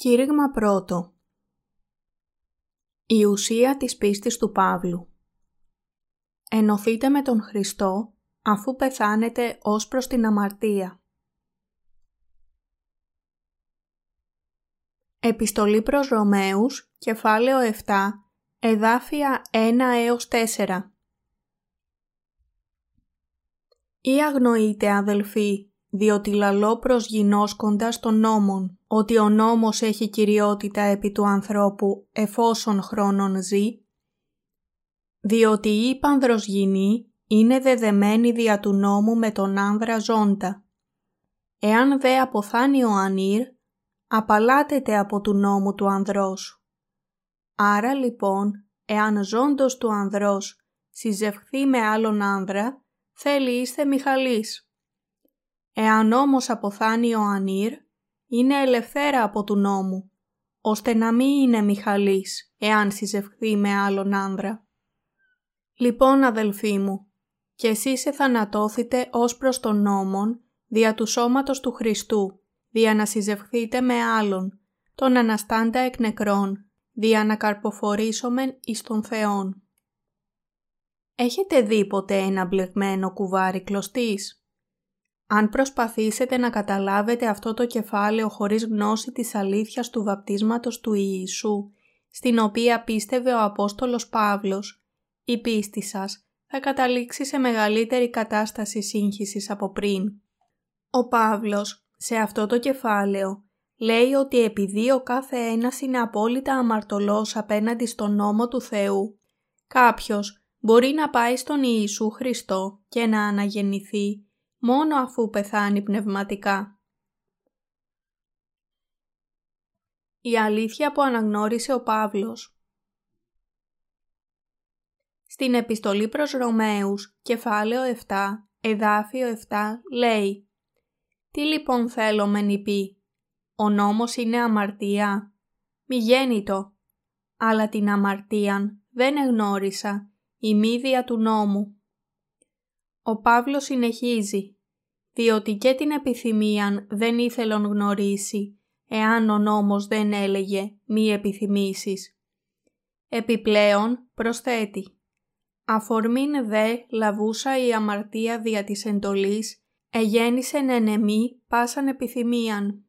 Κήρυγμα πρώτο. Η ουσία της πίστης του Παύλου. Ενωθείτε με τον Χριστό αφού πεθάνετε ως προς την αμαρτία. Επιστολή προς Ρωμαίους, κεφάλαιο 7, εδάφια 1 έως 4 Ή αγνοείτε αδελφοί, διότι λαλώ προς γινώσκοντας των νόμων, ότι ο νόμος έχει κυριότητα επί του ανθρώπου εφόσον χρόνων ζει, διότι η ύπανδρος γυνή είναι δεδεμένη δια του νόμου με τον άνδρα ζώντα. Εάν δε αποθάνει ο ανήρ, απαλάτεται από του νόμου του ανδρός. Άρα λοιπόν, εάν ζώντος του ανδρός συζευχθεί με άλλον άνδρα, θέλει είστε Μιχαλής. Εάν όμως αποθάνει ο ανήρ, είναι ελευθέρα από του νόμου, ώστε να μην είναι Μιχαλής, εάν συζευχθεί με άλλον άνδρα. Λοιπόν, αδελφοί μου, κι εσείς εθανατώθητε ως προς τον νόμον, δια του σώματος του Χριστού, δια να συζευχθείτε με άλλον, τον αναστάντα εκ νεκρών, δια να καρποφορήσομεν εις τον Θεόν. Έχετε δει ποτέ ένα μπλεγμένο κουβάρι κλωστής; Αν προσπαθήσετε να καταλάβετε αυτό το κεφάλαιο χωρίς γνώση της αλήθειας του βαπτίσματος του Ιησού, στην οποία πίστευε ο Απόστολος Παύλος, η πίστη σας θα καταλήξει σε μεγαλύτερη κατάσταση σύγχυσης από πριν. Ο Παύλος, σε αυτό το κεφάλαιο, λέει ότι επειδή ο κάθε ένας είναι απόλυτα αμαρτωλός απέναντι στον νόμο του Θεού, κάποιος μπορεί να πάει στον Ιησού Χριστό και να αναγεννηθεί μόνο αφού πεθάνει πνευματικά. Η αλήθεια που αναγνώρισε ο Παύλος Στην επιστολή προς Ρωμαίους, κεφάλαιο 7, εδάφιο 7, λέει «Τι λοιπόν θέλω με νηπεί, ο νόμος είναι αμαρτία, μη γέννητο, αλλά την αμαρτίαν δεν εγνώρισα, η μύδια του νόμου». Ο Παύλος συνεχίζει διότι και την επιθυμίαν δεν ήθελον γνωρίσει, εάν ο νόμος δεν έλεγε μη επιθυμήσεις. Επιπλέον προσθέτει «Αφορμήν δε λαβούσα η αμαρτία δια της εντολής, εγέννησεν εν πάσαν επιθυμίαν».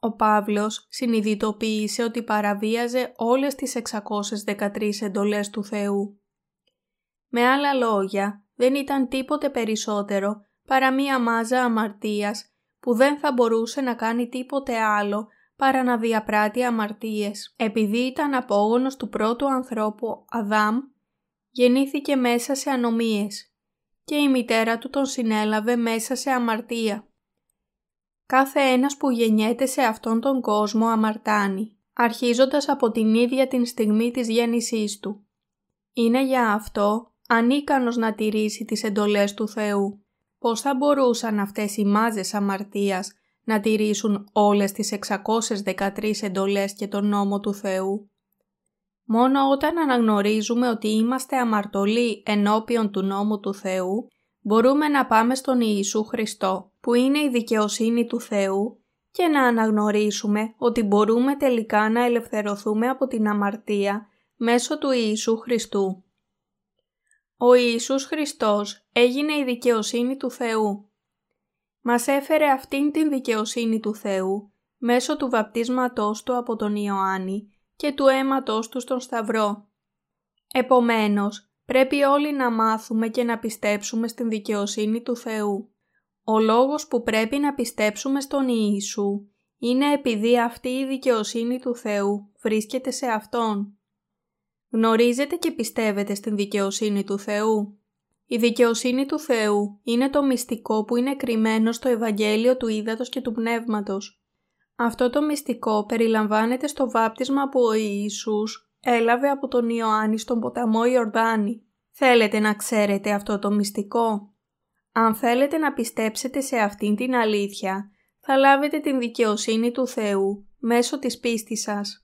Ο Παύλος συνειδητοποίησε ότι παραβίαζε όλες τις 613 εντολές του Θεού. Με άλλα λόγια, δεν ήταν τίποτε περισσότερο παρά μία μάζα αμαρτίας που δεν θα μπορούσε να κάνει τίποτε άλλο παρά να διαπράττει αμαρτίες. Επειδή ήταν απόγονος του πρώτου ανθρώπου Αδάμ, γεννήθηκε μέσα σε ανομίες και η μητέρα του τον συνέλαβε μέσα σε αμαρτία. Κάθε ένας που γεννιέται σε αυτόν τον κόσμο αμαρτάνει, αρχίζοντας από την ίδια την στιγμή της γέννησής του. Είναι για αυτό ανίκανος να τηρήσει τις εντολές του Θεού πώς θα μπορούσαν αυτές οι μάζες αμαρτίας να τηρήσουν όλες τις 613 εντολές και τον νόμο του Θεού; Μόνο όταν αναγνωρίζουμε ότι είμαστε αμαρτωλοί ενώπιον του νόμου του Θεού, μπορούμε να πάμε στον Ιησού Χριστό, που είναι η δικαιοσύνη του Θεού, και να αναγνωρίσουμε ότι μπορούμε τελικά να ελευθερωθούμε από την αμαρτία μέσω του Ιησού Χριστού. Ο Ιησούς Χριστός έγινε η δικαιοσύνη του Θεού. Μας έφερε αυτήν την δικαιοσύνη του Θεού μέσω του βαπτίσματός του από τον Ιωάννη και του αίματός του στον Σταυρό. Επομένως, πρέπει όλοι να μάθουμε και να πιστέψουμε στην δικαιοσύνη του Θεού. Ο λόγος που πρέπει να πιστέψουμε στον Ιησού είναι επειδή αυτή η δικαιοσύνη του Θεού βρίσκεται σε Αυτόν. Γνωρίζετε και πιστεύετε στην δικαιοσύνη του Θεού; Η δικαιοσύνη του Θεού είναι το μυστικό που είναι κρυμμένο στο Ευαγγέλιο του Ήδατος και του Πνεύματος. Αυτό το μυστικό περιλαμβάνεται στο βάπτισμα που ο Ιησούς έλαβε από τον Ιωάννη στον ποταμό Ιορδάνη. Θέλετε να ξέρετε αυτό το μυστικό; Αν θέλετε να πιστέψετε σε αυτήν την αλήθεια, θα λάβετε την δικαιοσύνη του Θεού μέσω της πίστης σας.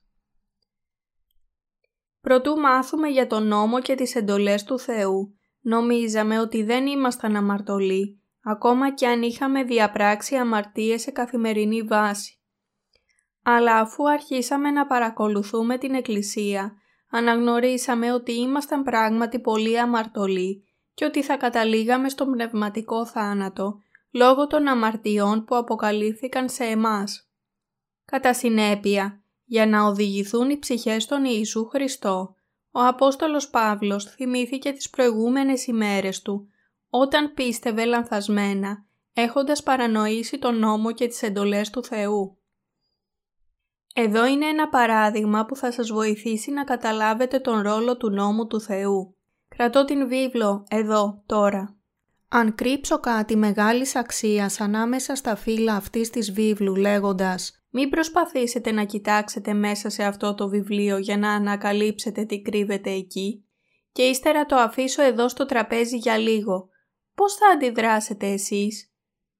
Προτού μάθουμε για τον νόμο και τις εντολές του Θεού, νομίζαμε ότι δεν ήμασταν αμαρτωλοί, ακόμα και αν είχαμε διαπράξει αμαρτίες σε καθημερινή βάση. Αλλά αφού αρχίσαμε να παρακολουθούμε την Εκκλησία, αναγνωρίσαμε ότι ήμασταν πράγματι πολύ αμαρτωλοί και ότι θα καταλήγαμε στον πνευματικό θάνατο λόγω των αμαρτιών που αποκαλύφθηκαν σε εμάς. Κατά συνέπεια, για να οδηγηθούν οι ψυχές των Ιησού Χριστό, ο Απόστολος Παύλος θυμήθηκε τις προηγούμενες ημέρες του, όταν πίστευε λανθασμένα, έχοντας παρανοήσει τον νόμο και τις εντολές του Θεού. Εδώ είναι ένα παράδειγμα που θα σας βοηθήσει να καταλάβετε τον ρόλο του νόμου του Θεού. Κρατώ την βίβλο εδώ, τώρα. Αν κρύψω κάτι μεγάλης αξίας ανάμεσα στα φύλλα αυτής της βίβλου λέγοντας «Μην προσπαθήσετε να κοιτάξετε μέσα σε αυτό το βιβλίο για να ανακαλύψετε τι κρύβεται εκεί» και ύστερα το αφήσω εδώ στο τραπέζι για λίγο, πώς θα αντιδράσετε εσείς;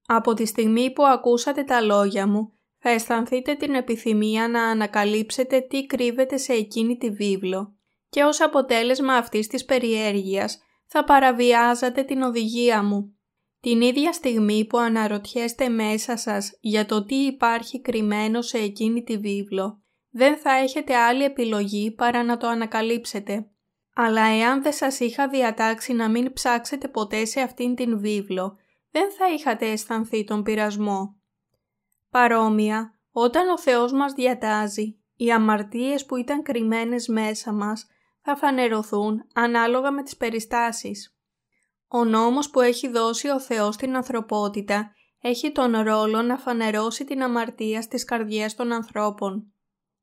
Από τη στιγμή που ακούσατε τα λόγια μου, θα αισθανθείτε την επιθυμία να ανακαλύψετε τι κρύβεται σε εκείνη τη βίβλο. Και ως αποτέλεσμα αυτής της περιέργειας θα παραβιάζατε την οδηγία μου. Την ίδια στιγμή που αναρωτιέστε μέσα σας για το τι υπάρχει κρυμμένο σε εκείνη τη βίβλο, δεν θα έχετε άλλη επιλογή παρά να το ανακαλύψετε. Αλλά εάν δεν σας είχα διατάξει να μην ψάξετε ποτέ σε αυτήν την βίβλο, δεν θα είχατε αισθανθεί τον πειρασμό. Παρόμοια, όταν ο Θεός μας διατάζει, οι αμαρτίες που ήταν κρυμμένες μέσα μας θα φανερωθούν ανάλογα με τις περιστάσεις. Ο νόμος που έχει δώσει ο Θεός στην ανθρωπότητα έχει τον ρόλο να φανερώσει την αμαρτία στις καρδιές των ανθρώπων.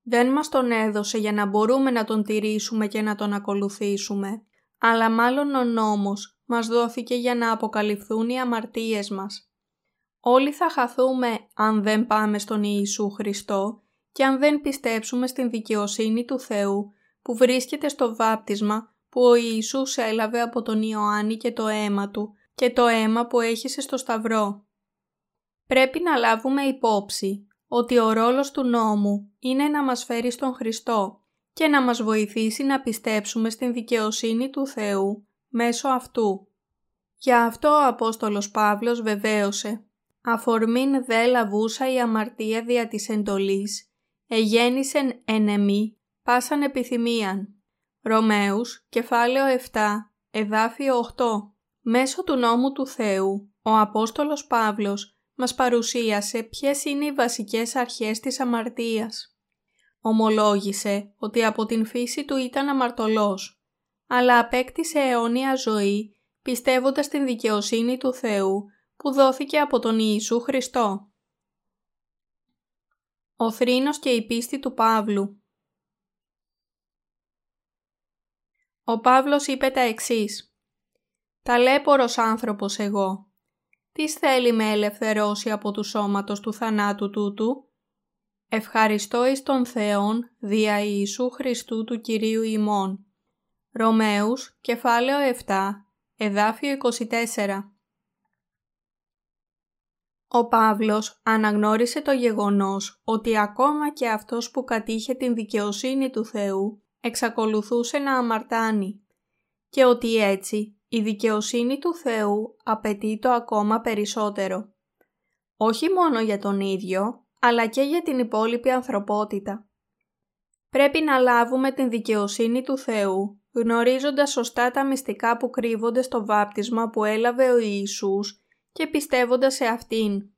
Δεν μας τον έδωσε για να μπορούμε να τον τηρήσουμε και να τον ακολουθήσουμε, αλλά μάλλον ο νόμος μας δόθηκε για να αποκαλυφθούν οι αμαρτίες μας. Όλοι θα χαθούμε αν δεν πάμε στον Ιησού Χριστό και αν δεν πιστέψουμε στην δικαιοσύνη του Θεού που βρίσκεται στο βάπτισμα που ο Ιησούς έλαβε από τον Ιωάννη και το αίμα του και το αίμα που έχησε στο Σταυρό. Πρέπει να λάβουμε υπόψη ότι ο ρόλος του νόμου είναι να μας φέρει στον Χριστό και να μας βοηθήσει να πιστέψουμε στην δικαιοσύνη του Θεού μέσω αυτού. Για αυτό ο Απόστολος Παύλος βεβαίωσε «Αφορμήν δε λαβούσα η αμαρτία δια της εντολής, εγέννησεν ενεμή, πάσαν επιθυμίαν». Ρωμαίους, κεφάλαιο 7, εδάφιο 8. Μέσω του νόμου του Θεού, ο Απόστολος Παύλος μας παρουσίασε ποιες είναι οι βασικές αρχές της αμαρτίας. Ομολόγησε ότι από την φύση του ήταν αμαρτωλός, αλλά απέκτησε αιώνια ζωή πιστεύοντας την δικαιοσύνη του Θεού που δόθηκε από τον Ιησού Χριστό. Ο θρήνος και η πίστη του Παύλου Ο Παύλος είπε τα εξής «Ταλέπορος άνθρωπος εγώ, τι θέλει με ελευθερώσει από του σώματος του θανάτου τούτου; Ευχαριστώ εις τον Θεόν δια Ιησού Χριστού του Κυρίου ημών. Ρωμαίους, κεφάλαιο 7, εδάφιο 24. Ο Παύλος αναγνώρισε το γεγονός ότι ακόμα και αυτός που κατήχε την δικαιοσύνη του Θεού εξακολουθούσε να αμαρτάνει και ότι έτσι η δικαιοσύνη του Θεού απαιτεί το ακόμα περισσότερο. Όχι μόνο για τον ίδιο, αλλά και για την υπόλοιπη ανθρωπότητα. Πρέπει να λάβουμε την δικαιοσύνη του Θεού, γνωρίζοντας σωστά τα μυστικά που κρύβονται στο βάπτισμα που έλαβε ο Ιησούς και πιστεύοντας σε Αυτήν.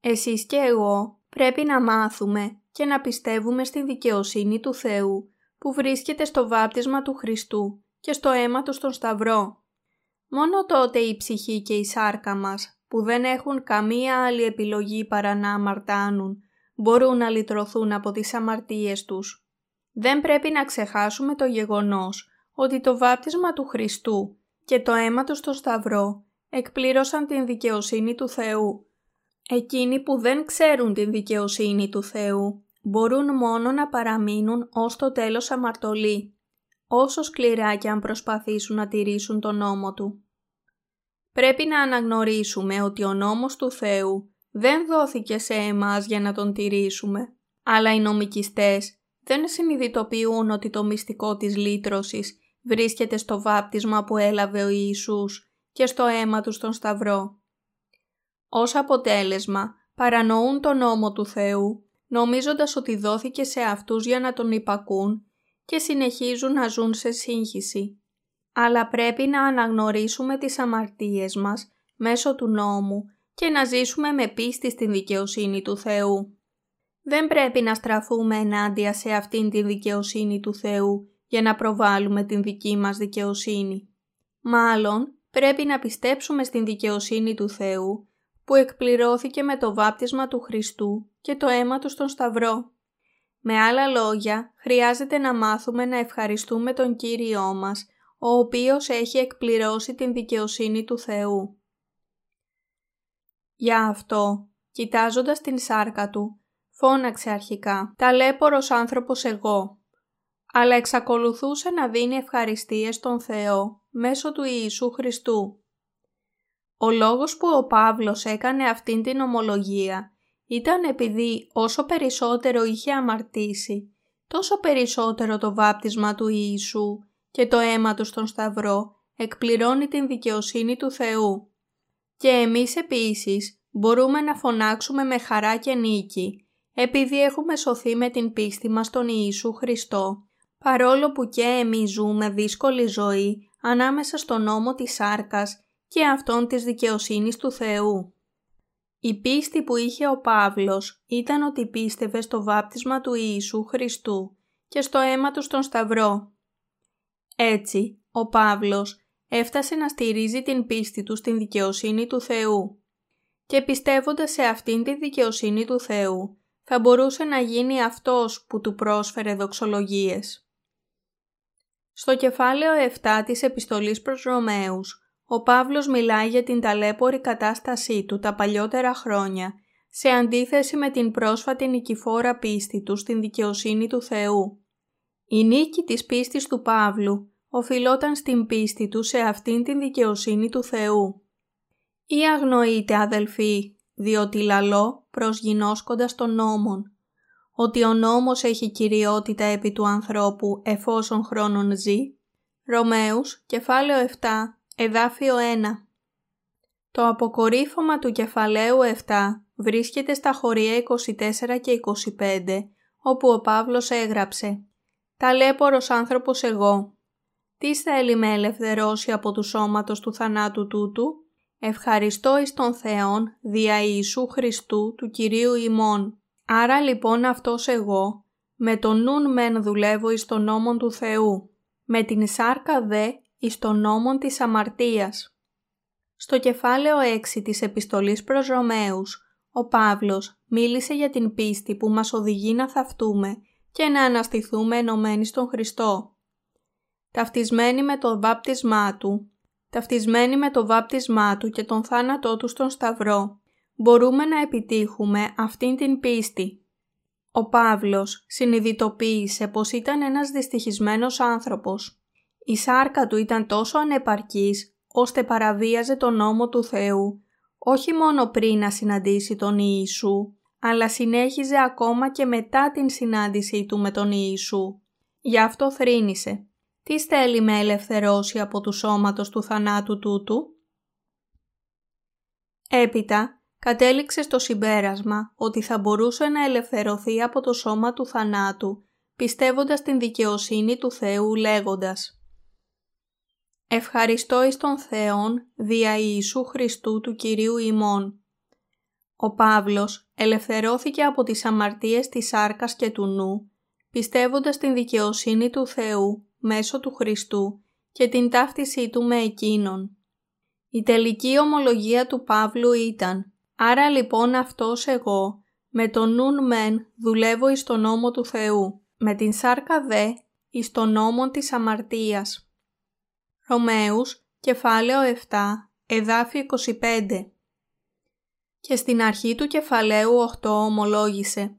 Εσείς και εγώ πρέπει να μάθουμε και να πιστεύουμε στην δικαιοσύνη του Θεού που βρίσκεται στο βάπτισμα του Χριστού και στο αίμα του στον Σταυρό. Μόνο τότε η ψυχή και η σάρκα μας, που δεν έχουν καμία άλλη επιλογή παρά να αμαρτάνουν, μπορούν να λυτρωθούν από τις αμαρτίες τους. Δεν πρέπει να ξεχάσουμε το γεγονός ότι το βάπτισμα του Χριστού και το αίμα του στο Σταυρό εκπλήρωσαν την δικαιοσύνη του Θεού. Εκείνοι που δεν ξέρουν την δικαιοσύνη του Θεού μπορούν μόνο να παραμείνουν ως το τέλος αμαρτωλοί όσο σκληρά και αν προσπαθήσουν να τηρήσουν τον νόμο Του. Πρέπει να αναγνωρίσουμε ότι ο νόμος του Θεού δεν δόθηκε σε εμάς για να τον τηρήσουμε, αλλά οι νομικιστές δεν συνειδητοποιούν ότι το μυστικό της λύτρωσης βρίσκεται στο βάπτισμα που έλαβε ο Ιησούς και στο αίμα του στον Σταυρό. Ως αποτέλεσμα, παρανοούν τον νόμο του Θεού, νομίζοντας ότι δόθηκε σε αυτούς για να τον υπακούν και συνεχίζουν να ζουν σε σύγχυση. Αλλά πρέπει να αναγνωρίσουμε τις αμαρτίες μας μέσω του νόμου και να ζήσουμε με πίστη στην δικαιοσύνη του Θεού. Δεν πρέπει να στραφούμε ενάντια σε αυτήν την δικαιοσύνη του Θεού για να προβάλλουμε την δική μας δικαιοσύνη. Μάλλον πρέπει να πιστέψουμε στην δικαιοσύνη του Θεού που εκπληρώθηκε με το βάπτισμα του Χριστού και το αίμα τους στον Σταυρό. Με άλλα λόγια, χρειάζεται να μάθουμε να ευχαριστούμε τον Κύριό μας, ο οποίος έχει εκπληρώσει την δικαιοσύνη του Θεού. Για αυτό, κοιτάζοντας την σάρκα του, φώναξε αρχικά «Ταλέπορος άνθρωπος εγώ», αλλά εξακολουθούσε να δίνει ευχαριστίες στον Θεό μέσω του Ιησού Χριστού. Ο λόγος που ο Παύλος έκανε αυτήν την ομολογία ήταν επειδή όσο περισσότερο είχε αμαρτήσει, τόσο περισσότερο το βάπτισμα του Ιησού και το αίμα του στον Σταυρό εκπληρώνει την δικαιοσύνη του Θεού. Και εμείς επίσης μπορούμε να φωνάξουμε με χαρά και νίκη, επειδή έχουμε σωθεί με την πίστη μας στον Ιησού Χριστό, παρόλο που και εμείς ζούμε δύσκολη ζωή ανάμεσα στον νόμο της σάρκας και αυτόν της δικαιοσύνης του Θεού. Η πίστη που είχε ο Παύλος ήταν ότι πίστευε στο βάπτισμα του Ιησού Χριστού και στο αίμα του στον Σταυρό. Έτσι, ο Παύλος έφτασε να στηρίζει την πίστη του στην δικαιοσύνη του Θεού και πιστεύοντας σε αυτήν τη δικαιοσύνη του Θεού θα μπορούσε να γίνει αυτός που του πρόσφερε δοξολογίες. Στο κεφάλαιο 7 της επιστολής προς Ρωμαίους ο Παύλος μιλάει για την ταλέπορη κατάστασή του τα παλιότερα χρόνια, σε αντίθεση με την πρόσφατη νικηφόρα πίστη του στην δικαιοσύνη του Θεού. Η νίκη της πίστης του Παύλου οφειλόταν στην πίστη του σε αυτήν την δικαιοσύνη του Θεού. Ή αγνοείται αδελφοί, διότι λαλό προσγινώσκοντας τον νόμον, ότι ο νόμος έχει κυριότητα επί του ανθρώπου εφόσον χρόνων ζει. Ρωμαίους, κεφάλαιο 7, Εδάφιο 1 Το αποκορύφωμα του κεφαλαίου 7 βρίσκεται στα χωρία 24 και 25, όπου ο Παύλος έγραψε «Ταλέπορος άνθρωπος εγώ, τι θέλει με ελευθερώσει από του σώματος του θανάτου τούτου, ευχαριστώ εις τον Θεόν δια Ιησού Χριστού του Κυρίου ημών. Άρα λοιπόν αυτός εγώ, με τον νουν μεν δουλεύω εις τον νόμον του Θεού, με την σάρκα δε εις τον νόμον της αμαρτίας. Στο κεφάλαιο 6 της επιστολής προς Ρωμαίους, ο Παύλος μίλησε για την πίστη που μας οδηγεί να θαυτούμε και να αναστηθούμε ενωμένοι στον Χριστό. Ταυτισμένοι με το βάπτισμά Του, ταυτισμένοι με το βάπτισμά Του και τον θάνατό Του στον Σταυρό, μπορούμε να επιτύχουμε αυτήν την πίστη. Ο Παύλος συνειδητοποίησε πως ήταν ένας δυστυχισμένος άνθρωπος η σάρκα του ήταν τόσο ανεπαρκής, ώστε παραβίαζε τον νόμο του Θεού, όχι μόνο πριν να συναντήσει τον Ιησού, αλλά συνέχιζε ακόμα και μετά την συνάντησή του με τον Ιησού. Γι' αυτό θρήνησε. Τι θέλει με ελευθερώσει από του σώματος του θανάτου τούτου; Έπειτα, κατέληξε στο συμπέρασμα ότι θα μπορούσε να ελευθερωθεί από το σώμα του θανάτου, πιστεύοντας την δικαιοσύνη του Θεού λέγοντας Ευχαριστώ εις τον Θεόν δια Ιησού Χριστού του Κυρίου ημών. Ο Παύλος ελευθερώθηκε από τις αμαρτίες της σάρκας και του νου, πιστεύοντας την δικαιοσύνη του Θεού μέσω του Χριστού και την ταύτισή του με εκείνον. Η τελική ομολογία του Παύλου ήταν «Άρα λοιπόν αυτός εγώ με τον νουν μεν δουλεύω εις τον νόμο του Θεού, με την σάρκα δε εις τον νόμο της αμαρτίας». Ρωμαίους, κεφάλαιο 7, εδάφιο 25. Και στην αρχή του κεφαλαίου 8 ομολόγησε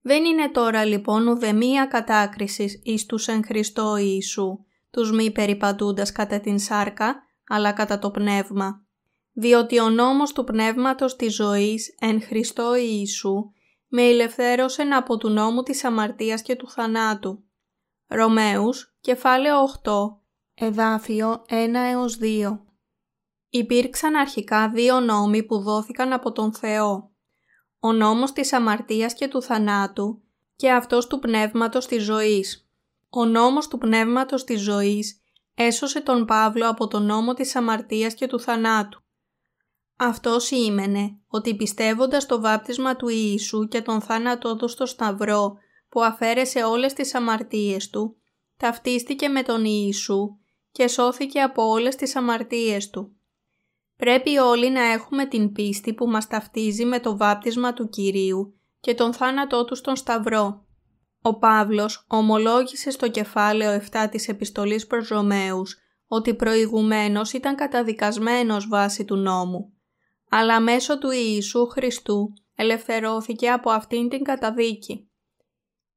«Δεν είναι τώρα λοιπόν ουδεμία κατάκρισης εις τους εν Χριστώ Ιησού, τους μη περιπατούντας κατά την σάρκα, αλλά κατά το πνεύμα. Διότι ο νόμος του πνεύματος της ζωής εν Χριστώ Ιησού με ελευθέρωσε από του νόμου της αμαρτίας και του θανάτου. Ρωμαίους, κεφάλαιο 8, Εδάφιο 1 έως 2 Υπήρξαν αρχικά δύο νόμοι που δόθηκαν από τον Θεό. ο νόμος της αμαρτίας και του θανάτου και αυτός του πνεύματος της ζωής. Ο νόμος του πνεύματος της ζωής έσωσε τον Παύλο από τον νόμο της αμαρτίας και του θανάτου. Αυτός σήμαινε ότι πιστεύοντας το βάπτισμα του Ιησού και τον θάνατό του στο Σταυρό που αφαίρεσε όλες τις αμαρτίες του, ταυτίστηκε με τον Ιησού και σώθηκε από όλες τις αμαρτίες του. Πρέπει όλοι να έχουμε την πίστη που μας ταυτίζει με το βάπτισμα του Κυρίου και τον θάνατό του στον Σταυρό. Ο Παύλος ομολόγησε στο κεφάλαιο 7 της επιστολής προς Ρωμαίους ότι προηγουμένως ήταν καταδικασμένος βάσει του νόμου, αλλά μέσω του Ιησού Χριστού ελευθερώθηκε από αυτήν την καταδίκη.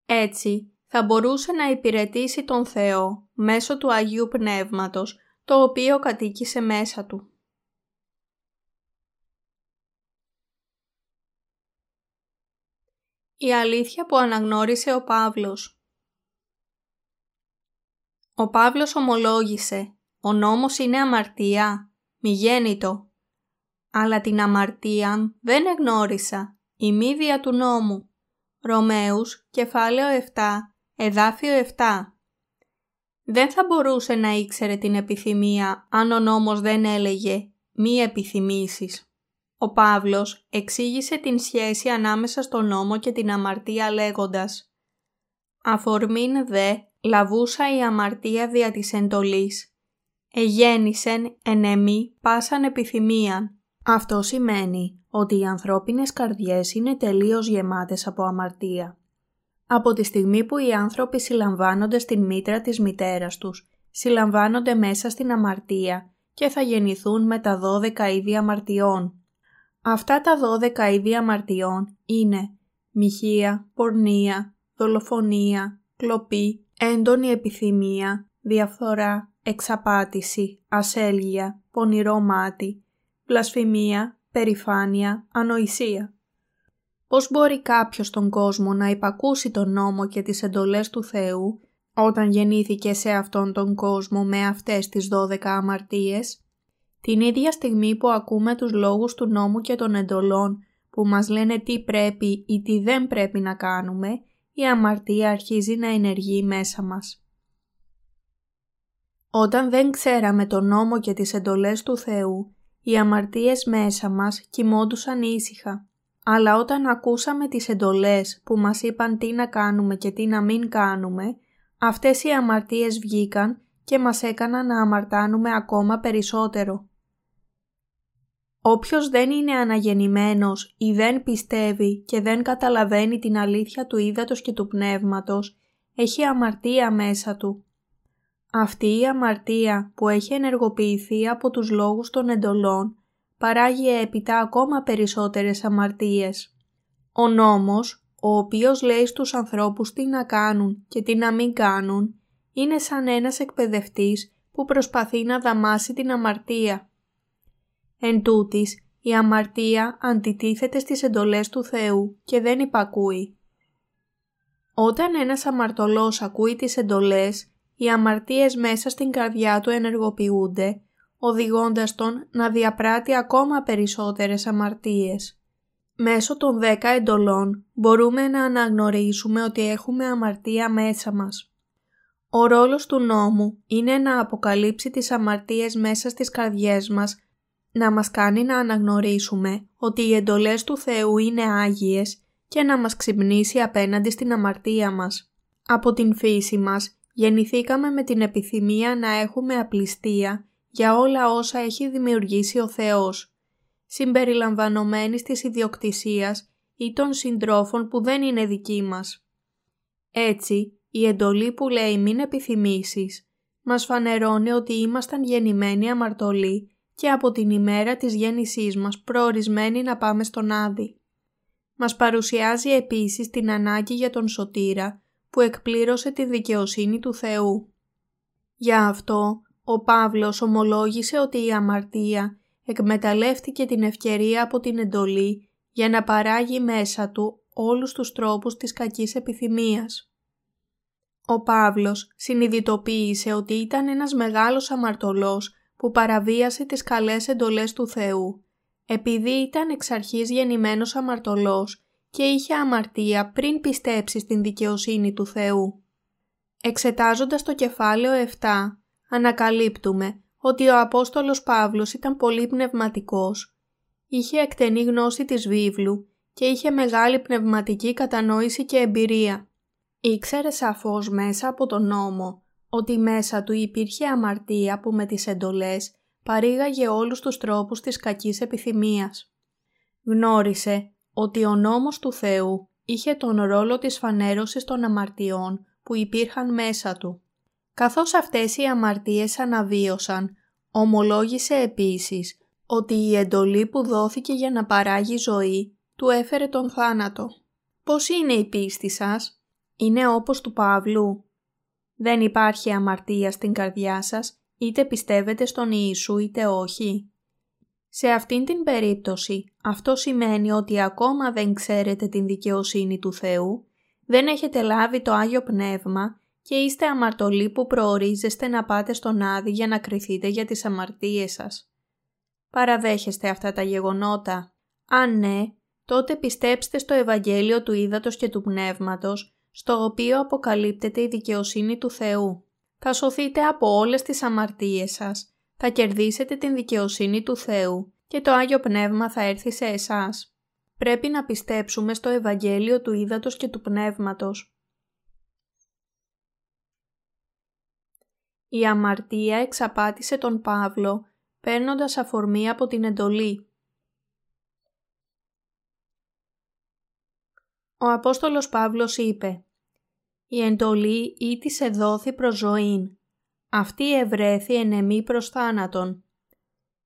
Έτσι, θα μπορούσε να υπηρετήσει τον Θεό μέσω του Αγίου Πνεύματος, το οποίο κατοίκησε μέσα του. Η αλήθεια που αναγνώρισε ο Παύλος Ο Παύλος ομολόγησε «Ο νόμος είναι αμαρτία, μη γέννητο, αλλά την αμαρτία δεν εγνώρισα, η μύδια του νόμου». Ρωμαίους, κεφάλαιο 7, εδάφιο 7 Δεν θα μπορούσε να ήξερε την επιθυμία αν ο νόμος δεν έλεγε «μη επιθυμήσεις». Ο Παύλος εξήγησε την σχέση ανάμεσα στον νόμο και την αμαρτία λέγοντας «Αφορμήν δε λαβούσα η αμαρτία δια της εντολής, εγέννησεν εν εμή πάσαν επιθυμίαν». Αυτό σημαίνει ότι οι ανθρώπινες καρδιές είναι τελείως γεμάτες από αμαρτία. Από τη στιγμή που οι άνθρωποι συλλαμβάνονται στην μήτρα της μητέρας τους, συλλαμβάνονται μέσα στην αμαρτία και θα γεννηθούν με τα δώδεκα είδη αμαρτιών. Αυτά τα δώδεκα είδη αμαρτιών είναι μοιχεία, πορνεία, δολοφονία, κλοπή, έντονη επιθυμία, διαφθορά, εξαπάτηση, ασέλγεια, πονηρό μάτι, βλασφημία, περηφάνεια, ανοησία. Πώς μπορεί κάποιος στον κόσμο να υπακούσει τον νόμο και τις εντολές του Θεού όταν γεννήθηκε σε αυτόν τον κόσμο με αυτές τις δώδεκα αμαρτίες; Την ίδια στιγμή που ακούμε τους λόγους του νόμου και των εντολών που μας λένε τι πρέπει ή τι δεν πρέπει να κάνουμε, η αμαρτία αρχίζει να ενεργεί μέσα μας. Όταν δεν ξέραμε τον νόμο και τις εντολές του Θεού, οι αμαρτίες μέσα μας κοιμόντουσαν ήσυχα. Αλλά όταν ακούσαμε τις εντολές που μας είπαν τι να κάνουμε και τι να μην κάνουμε, αυτές οι αμαρτίες βγήκαν και μας έκαναν να αμαρτάνουμε ακόμα περισσότερο. Όποιος δεν είναι αναγεννημένος ή δεν πιστεύει και δεν καταλαβαίνει την αλήθεια του ύδατος και του πνεύματος, έχει αμαρτία μέσα του. Αυτή η αμαρτία που έχει ενεργοποιηθεί από τους λόγους των εντολών παράγει έπειτα ακόμα περισσότερες αμαρτίες. Ο νόμος, ο οποίος λέει στους ανθρώπους τι να κάνουν και τι να μην κάνουν, είναι σαν ένας εκπαιδευτής που προσπαθεί να δαμάσει την αμαρτία. Εν τούτης, η αμαρτία αντιτίθεται στις εντολές του Θεού και δεν υπακούει. Όταν ένας αμαρτωλός ακούει τις εντολές, οι αμαρτίες μέσα στην καρδιά του ενεργοποιούνται, οδηγώντας τον να διαπράττει ακόμα περισσότερες αμαρτίες. Μέσω των δέκα εντολών μπορούμε να αναγνωρίσουμε ότι έχουμε αμαρτία μέσα μας. Ο ρόλος του νόμου είναι να αποκαλύψει τις αμαρτίες μέσα στις καρδιές μας να μας κάνει να αναγνωρίσουμε ότι οι εντολές του Θεού είναι άγιες και να μας ξυπνήσει απέναντι στην αμαρτία μας. Από την φύση μας γεννηθήκαμε με την επιθυμία να έχουμε απληστία για όλα όσα έχει δημιουργήσει ο Θεός, συμπεριλαμβανομένης της ιδιοκτησίας ή των συντρόφων που δεν είναι δικοί μας. Έτσι, η εντολή που λέει μην επιθυμήσεις, μας φανερώνει ότι ήμασταν γεννημένοι αμαρτωλοί και από την ημέρα της γέννησής μας προορισμένοι να πάμε στον Άδη. Μας παρουσιάζει επίσης την ανάγκη για τον Σωτήρα που εκπλήρωσε τη δικαιοσύνη του Θεού. Για αυτό, ο Παύλος ομολόγησε ότι η αμαρτία εκμεταλλεύτηκε την ευκαιρία από την εντολή για να παράγει μέσα του όλους τους τρόπους της κακής επιθυμίας. Ο Παύλος συνειδητοποίησε ότι ήταν ένας μεγάλος αμαρτωλός που παραβίασε τις καλές εντολές του Θεού, επειδή ήταν εξ αρχής γεννημένος αμαρτωλός και είχε αμαρτία πριν πιστέψει στην δικαιοσύνη του Θεού. Εξετάζοντας το κεφάλαιο 7, ανακαλύπτουμε ότι ο Απόστολος Παύλος ήταν πολύ πνευματικός. Είχε εκτενή γνώση της βίβλου και είχε μεγάλη πνευματική κατανόηση και εμπειρία. Ήξερε σαφώς μέσα από τον νόμο ότι μέσα του υπήρχε αμαρτία που με τις εντολές παρήγαγε όλους τους τρόπους της κακής επιθυμίας. Γνώρισε ότι ο νόμος του Θεού είχε τον ρόλο της φανέρωσης των αμαρτιών που υπήρχαν μέσα του. Καθώς αυτές οι αμαρτίες αναβίωσαν, ομολόγησε επίσης ότι η εντολή που δόθηκε για να παράγει ζωή του έφερε τον θάνατο. Πώς είναι η πίστη σας; Είναι όπως του Παύλου; Δεν υπάρχει αμαρτία στην καρδιά σας, είτε πιστεύετε στον Ιησού είτε όχι; Σε αυτήν την περίπτωση, αυτό σημαίνει ότι ακόμα δεν ξέρετε την δικαιοσύνη του Θεού, δεν έχετε λάβει το Άγιο Πνεύμα και είστε αμαρτωλοί που προορίζεστε να πάτε στον Άδη για να κριθείτε για τις αμαρτίες σας. Παραδέχεστε αυτά τα γεγονότα. Αν ναι, τότε πιστέψτε στο Ευαγγέλιο του Ήδατος και του Πνεύματος, στο οποίο αποκαλύπτεται η δικαιοσύνη του Θεού. Θα σωθείτε από όλες τις αμαρτίες σας, θα κερδίσετε την δικαιοσύνη του Θεού και το Άγιο Πνεύμα θα έρθει σε εσάς. Πρέπει να πιστέψουμε στο Ευαγγέλιο του Ήδατος και του Πνεύματος. Η αμαρτία εξαπάτησε τον Παύλο, παίρνοντας αφορμή από την εντολή. Ο Απόστολος Παύλος είπε «Η εντολή ή της εδόθη προς ζωήν, αυτή ευρέθη ενεμή προς θάνατον,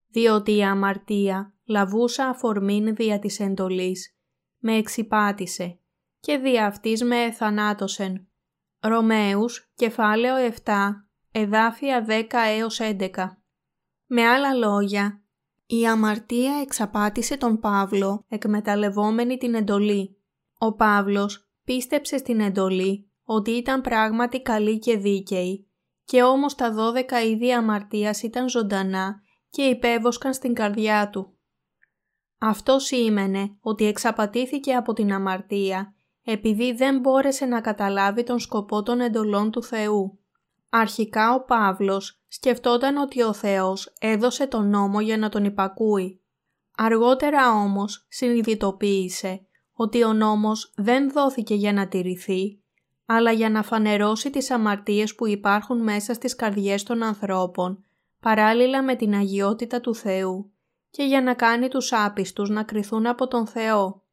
διότι η αμαρτία λαβούσα αφορμήν δια της εντολής, με εξυπάτησε και δια αυτής με εθανάτωσεν». Ρωμαίους, κεφάλαιο 7, εδάφια 10 έως 11. Με άλλα λόγια, η αμαρτία εξαπάτησε τον Παύλο εκμεταλλευόμενη την εντολή. Ο Παύλος πίστεψε στην εντολή ότι ήταν πράγματι καλή και δίκαιη και όμως τα δώδεκα είδη αμαρτίας ήταν ζωντανά και υπέβοσκαν στην καρδιά του. Αυτό σήμαινε ότι εξαπατήθηκε από την αμαρτία επειδή δεν μπόρεσε να καταλάβει τον σκοπό των εντολών του Θεού. Αρχικά ο Παύλος σκεφτόταν ότι ο Θεός έδωσε τον νόμο για να τον υπακούει. Αργότερα όμως συνειδητοποίησε ότι ο νόμος δεν δόθηκε για να τηρηθεί, αλλά για να φανερώσει τις αμαρτίες που υπάρχουν μέσα στις καρδιές των ανθρώπων, παράλληλα με την αγιότητα του Θεού και για να κάνει τους άπιστους να κριθούν από τον Θεό.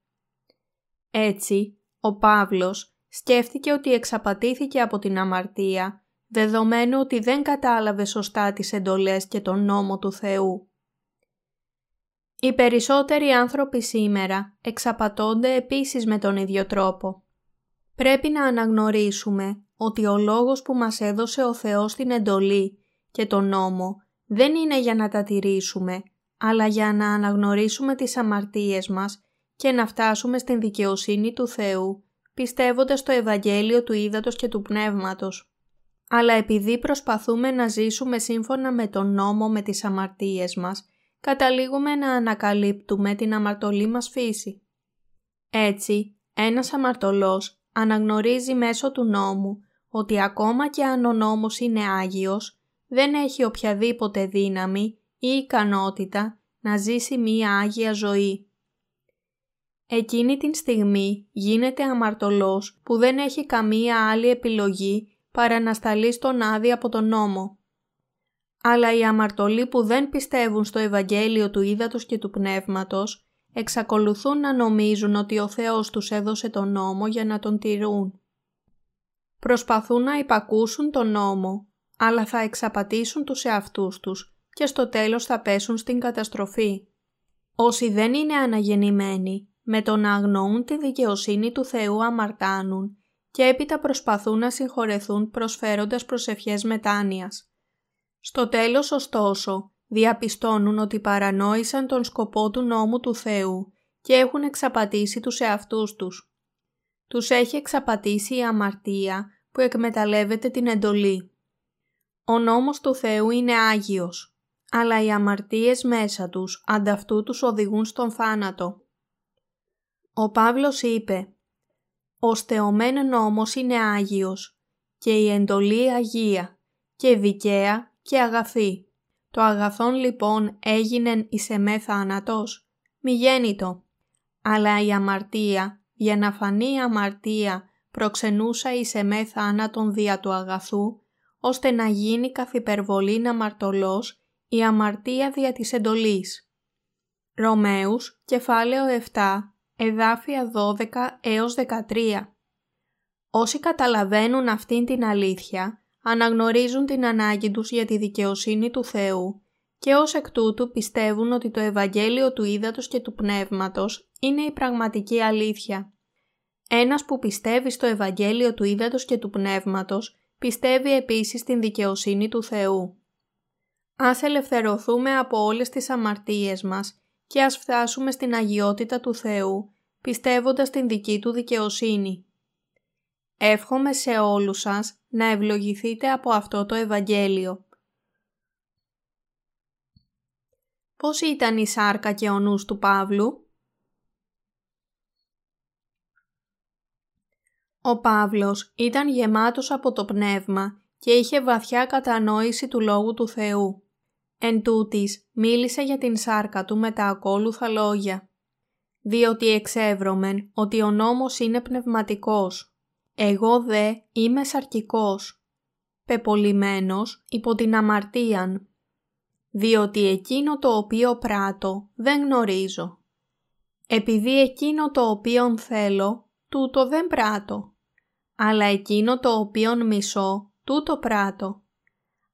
Έτσι, ο Παύλος σκέφτηκε ότι εξαπατήθηκε από την αμαρτία δεδομένου ότι δεν κατάλαβε σωστά τις εντολές και τον νόμο του Θεού. Οι περισσότεροι άνθρωποι σήμερα εξαπατώνται επίσης με τον ίδιο τρόπο. Πρέπει να αναγνωρίσουμε ότι ο λόγος που μας έδωσε ο Θεός την εντολή και τον νόμο δεν είναι για να τα τηρήσουμε, αλλά για να αναγνωρίσουμε τις αμαρτίες μας και να φτάσουμε στην δικαιοσύνη του Θεού, πιστεύοντας το Ευαγγέλιο του Ήδατος και του Πνεύματος αλλά επειδή προσπαθούμε να ζήσουμε σύμφωνα με τον νόμο με τις αμαρτίες μας, καταλήγουμε να ανακαλύπτουμε την αμαρτωλή μας φύση. Έτσι, ένας αμαρτωλός αναγνωρίζει μέσω του νόμου ότι ακόμα και αν ο νόμος είναι Άγιος, δεν έχει οποιαδήποτε δύναμη ή ικανότητα να ζήσει μία Άγια ζωή. Εκείνη την στιγμή γίνεται αμαρτωλός που δεν έχει καμία άλλη επιλογή παρά να σταλεί στον άδει από τον νόμο. Αλλά οι αμαρτωλοί που δεν πιστεύουν στο Ευαγγέλιο του Ήδατος και του Πνεύματος εξακολουθούν να νομίζουν ότι ο Θεός τους έδωσε τον νόμο για να τον τηρούν. Προσπαθούν να υπακούσουν τον νόμο, αλλά θα εξαπατήσουν τους εαυτούς τους και στο τέλος θα πέσουν στην καταστροφή. Όσοι δεν είναι αναγεννημένοι, με το να αγνοούν τη δικαιοσύνη του Θεού αμαρτάνουν και έπειτα προσπαθούν να συγχωρεθούν προσφέροντας προσευχές μετάνοιας. Στο τέλος ωστόσο διαπιστώνουν ότι παρανόησαν τον σκοπό του νόμου του Θεού και έχουν εξαπατήσει τους εαυτούς τους. Τους έχει εξαπατήσει η αμαρτία που εκμεταλλεύεται την εντολή. Ο νόμος του Θεού είναι Άγιος. αλλά οι αμαρτίες μέσα τους ανταυτού τους οδηγούν στον θάνατο. Ο Παύλος είπε «Ο στεωμέν νόμος είναι Άγιος και η εντολή Αγία και δικαία και αγαθή. Το αγαθόν λοιπόν έγινεν εις εμέ θάνατος, μη γέννητο. Αλλά η αμαρτία, για να φανεί η αμαρτία, προξενούσα εις εμέ θάνατον δια του αγαθού, ώστε να γίνει καθ' υπερβολήν αμαρτωλός η αμαρτία δια της εντολής. Ρωμαίους, κεφάλαιο 7, εδάφια 12 έως 13 Όσοι καταλαβαίνουν αυτήν την αλήθεια, αναγνωρίζουν την ανάγκη τους για τη δικαιοσύνη του Θεού και ως εκ τούτου πιστεύουν ότι το Ευαγγέλιο του Ήδατος και του Πνεύματος είναι η πραγματική αλήθεια. Ένας που πιστεύει στο Ευαγγέλιο του Ήδατος και του Πνεύματος πιστεύει επίσης στην δικαιοσύνη του Θεού. Ας ελευθερωθούμε από όλες τις αμαρτίες μας και ας φτάσουμε στην αγιότητα του Θεού, πιστεύοντας την δική Του δικαιοσύνη. Εύχομαι σε όλους σας να ευλογηθείτε από αυτό το Ευαγγέλιο. Πώς ήταν η σάρκα και ο νους του Παύλου; Ο Παύλος ήταν γεμάτος από το πνεύμα και είχε βαθιά κατανόηση του Λόγου του Θεού. Εν τούτης, μίλησε για την σάρκα του με τα ακόλουθα λόγια. Διότι εξεύρωμεν ότι ο νόμος είναι πνευματικός. Εγώ δε είμαι σαρκικός, πεπολιμένος υπό την αμαρτίαν. Διότι εκείνο το οποίο πράττω δεν γνωρίζω. Επειδή εκείνο το οποίον θέλω, τούτο δεν πράττω. Αλλά εκείνο το οποίον μισώ, τούτο πράττω.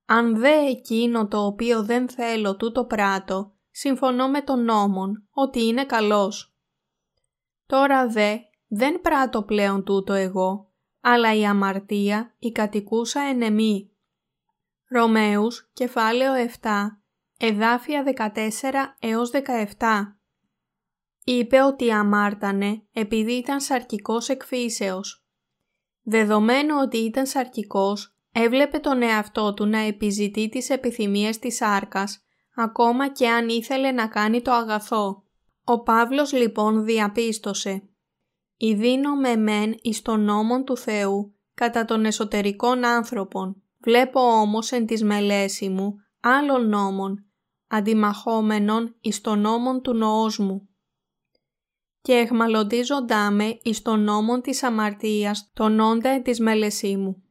Αν δε εκείνο το οποίο δεν θέλω τούτο πράττω, συμφωνώ με τον νόμον ότι είναι καλός. Τώρα δε δεν πράττω πλέον τούτο εγώ, αλλά η αμαρτία η κατοικούσα εν εμή. Ρωμαίους, κεφάλαιο 7, εδάφια 14 έως 17 Είπε ότι αμάρτανε επειδή ήταν σαρκικός εκφύσεως. Δεδομένου ότι ήταν σαρκικός, Έβλεπε τον εαυτό του να επιζητεί τις επιθυμίες της άρκας, ακόμα και αν ήθελε να κάνει το αγαθό. Ο Παύλος λοιπόν διαπίστωσε «Ιδίνω με μεν εις τον νόμον του Θεού κατά των εσωτερικών άνθρωπων. Βλέπω όμως εν της μελέση μου άλλων νόμων, αντιμαχόμενων εις τον νόμον του νοός μου. Και εχμαλωτίζοντά με εις τον νόμον της αμαρτίας τον όντα της μελεσή μου.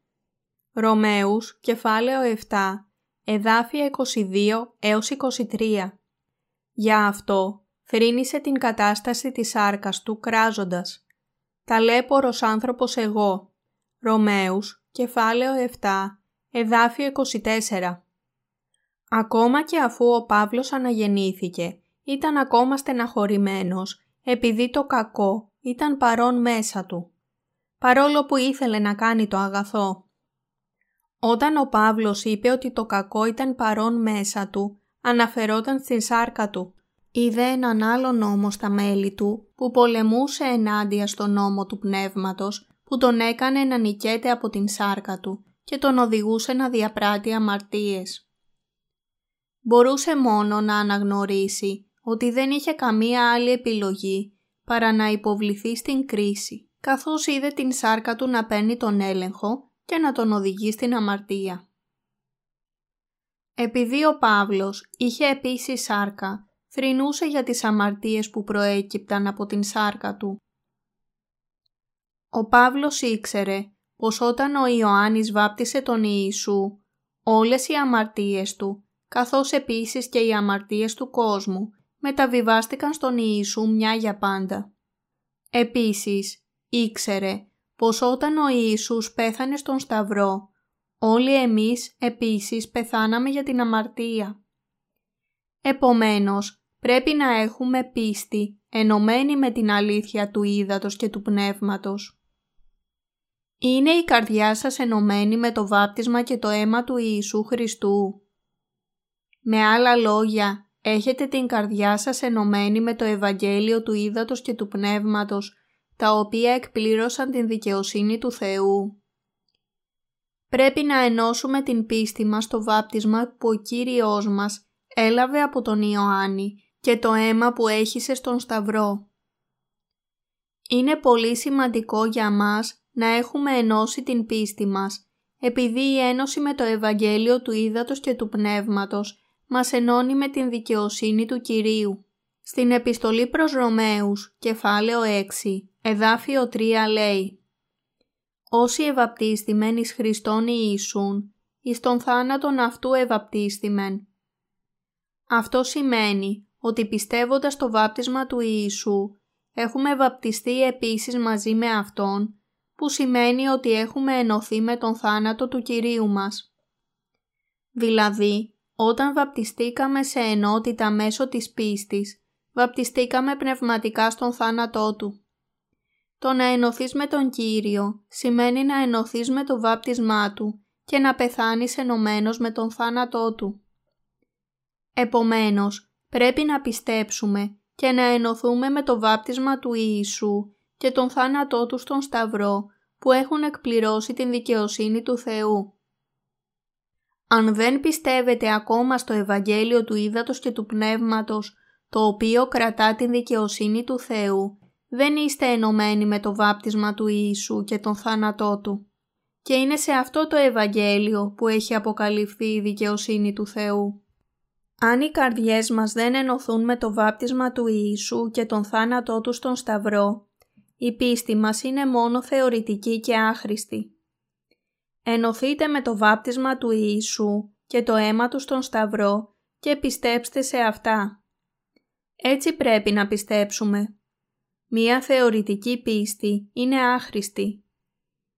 Ρωμαίους, κεφάλαιο 7, εδάφια 22 έως 23. Για αυτό θρύνησε την κατάσταση της άρκας του κράζοντας. Ταλέπορος άνθρωπος εγώ. Ρωμαίους, κεφάλαιο 7, εδάφιο 24. Ακόμα και αφού ο Παύλος αναγεννήθηκε, ήταν ακόμα στεναχωρημένος επειδή το κακό ήταν παρόν μέσα του. Παρόλο που ήθελε να κάνει το αγαθό. Όταν ο Παύλος είπε ότι το κακό ήταν παρόν μέσα του, αναφερόταν στην σάρκα του. Είδε έναν άλλο νόμο στα μέλη του που πολεμούσε ενάντια στον νόμο του πνεύματος που τον έκανε να νικέται από την σάρκα του και τον οδηγούσε να διαπράττει αμαρτίες. Μπορούσε μόνο να αναγνωρίσει ότι δεν είχε καμία άλλη επιλογή παρά να υποβληθεί στην κρίση, καθώς είδε την σάρκα του να παίρνει τον έλεγχο και να τον οδηγεί στην αμαρτία. Επειδή ο Παύλος είχε επίσης σάρκα, θρυνούσε για τις αμαρτίες που προέκυπταν από την σάρκα του. Ο Παύλος ήξερε πως όταν ο Ιωάννης βάπτισε τον Ιησού, όλες οι αμαρτίες του, καθώς επίσης και οι αμαρτίες του κόσμου, μεταβιβάστηκαν στον Ιησού μια για πάντα. Επίσης, ήξερε πως όταν ο Ιησούς πέθανε στον Σταυρό, όλοι εμείς επίσης πεθάναμε για την αμαρτία. Επομένως, πρέπει να έχουμε πίστη ενωμένη με την αλήθεια του ύδατος και του πνεύματος. Είναι η καρδιά σας ενωμένη με το βάπτισμα και το αίμα του Ιησού Χριστού. Με άλλα λόγια, έχετε την καρδιά σας ενωμένη με το Ευαγγέλιο του ύδατος και του πνεύματος τα οποία εκπλήρωσαν την δικαιοσύνη του Θεού. Πρέπει να ενώσουμε την πίστη μας στο βάπτισμα που ο Κύριος μας έλαβε από τον Ιωάννη και το αίμα που έχησε στον Σταυρό. Είναι πολύ σημαντικό για μας να έχουμε ενώσει την πίστη μας, επειδή η ένωση με το Ευαγγέλιο του Ήδατος και του Πνεύματος μας ενώνει με την δικαιοσύνη του Κυρίου. Στην επιστολή προς Ρωμαίους, κεφάλαιο 6, εδάφιο 3 λέει «Όσοι ευαπτίστημεν εις Χριστόν Ιησούν, εις τον θάνατον αυτού ευαπτίστημεν». Αυτό σημαίνει ότι πιστεύοντας το βάπτισμα του Ιησού, έχουμε βαπτιστεί επίσης μαζί με Αυτόν, που σημαίνει ότι έχουμε ενωθεί με τον θάνατο του Κυρίου μας. Δηλαδή, όταν βαπτιστήκαμε σε ενότητα μέσω της πίστης, βαπτιστήκαμε πνευματικά στον θάνατό Του. Το να ενωθείς με τον Κύριο σημαίνει να ενωθείς με το βάπτισμά Του και να πεθάνεις ενωμένος με τον θάνατό Του. Επομένως, πρέπει να πιστέψουμε και να ενωθούμε με το βάπτισμα του Ιησού και τον θάνατό Του στον Σταυρό που έχουν εκπληρώσει την δικαιοσύνη του Θεού. Αν δεν πιστεύετε ακόμα στο Ευαγγέλιο του Ήδατος και του Πνεύματος, το οποίο κρατά την δικαιοσύνη του Θεού, δεν είστε ενωμένοι με το βάπτισμα του Ιησού και τον θάνατό Του. Και είναι σε αυτό το Ευαγγέλιο που έχει αποκαλυφθεί η δικαιοσύνη του Θεού. Αν οι καρδιές μας δεν ενωθούν με το βάπτισμα του Ιησού και τον θάνατό Του στον Σταυρό, η πίστη μας είναι μόνο θεωρητική και άχρηστη. Ενωθείτε με το βάπτισμα του Ιησού και το αίμα Του στον Σταυρό και πιστέψτε σε αυτά. Έτσι πρέπει να πιστέψουμε. Μία θεωρητική πίστη είναι άχρηστη.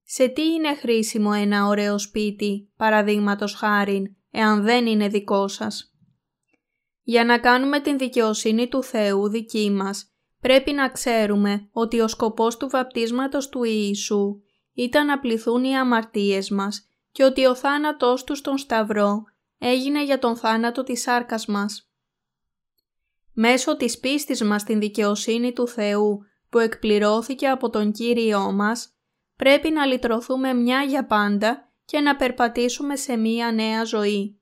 Σε τι είναι χρήσιμο ένα ωραίο σπίτι, παραδείγματος χάριν, εάν δεν είναι δικό σας; Για να κάνουμε την δικαιοσύνη του Θεού δική μας, πρέπει να ξέρουμε ότι ο σκοπός του βαπτίσματος του Ιησού ήταν να πληθούν οι αμαρτίες μας και ότι ο θάνατός του στον Σταυρό έγινε για τον θάνατο της σάρκας μας. Μέσω της πίστης μας στην δικαιοσύνη του Θεού που εκπληρώθηκε από τον Κύριό μας, πρέπει να λυτρωθούμε μια για πάντα και να περπατήσουμε σε μια νέα ζωή.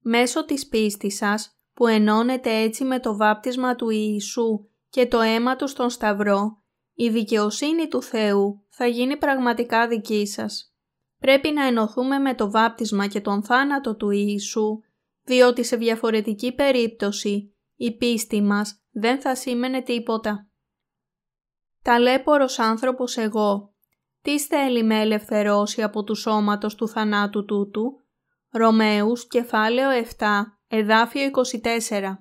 Μέσω της πίστης σας, που ενώνεται έτσι με το βάπτισμα του Ιησού και το αίμα του στον Σταυρό, η δικαιοσύνη του Θεού θα γίνει πραγματικά δική σας. Πρέπει να ενωθούμε με το βάπτισμα και τον θάνατο του Ιησού, διότι σε διαφορετική περίπτωση η πίστη μας δεν θα σήμαινε τίποτα. Ταλέπορος άνθρωπος εγώ, τι θέλει με ελευθερώσει από του σώματος του θανάτου τούτου, Ρωμαίους κεφάλαιο 7, εδάφιο 24.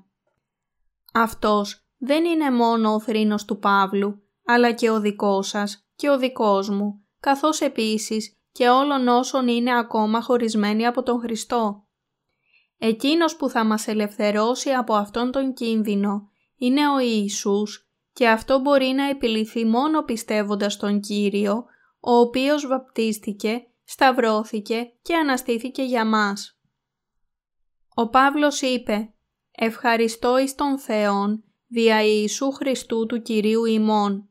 Αυτός δεν είναι μόνο ο θρήνος του Παύλου, αλλά και ο δικός σας και ο δικός μου, καθώς επίσης και όλων όσων είναι ακόμα χωρισμένοι από τον Χριστό. Εκείνος που θα μας ελευθερώσει από αυτόν τον κίνδυνο είναι ο Ιησούς και αυτό μπορεί να επιληθεί μόνο πιστεύοντας τον Κύριο, ο οποίος βαπτίστηκε σταυρώθηκε και αναστήθηκε για μας. Ο Παύλος είπε «Ευχαριστώ εις τον Θεόν δια Ιησού Χριστού του Κυρίου ημών».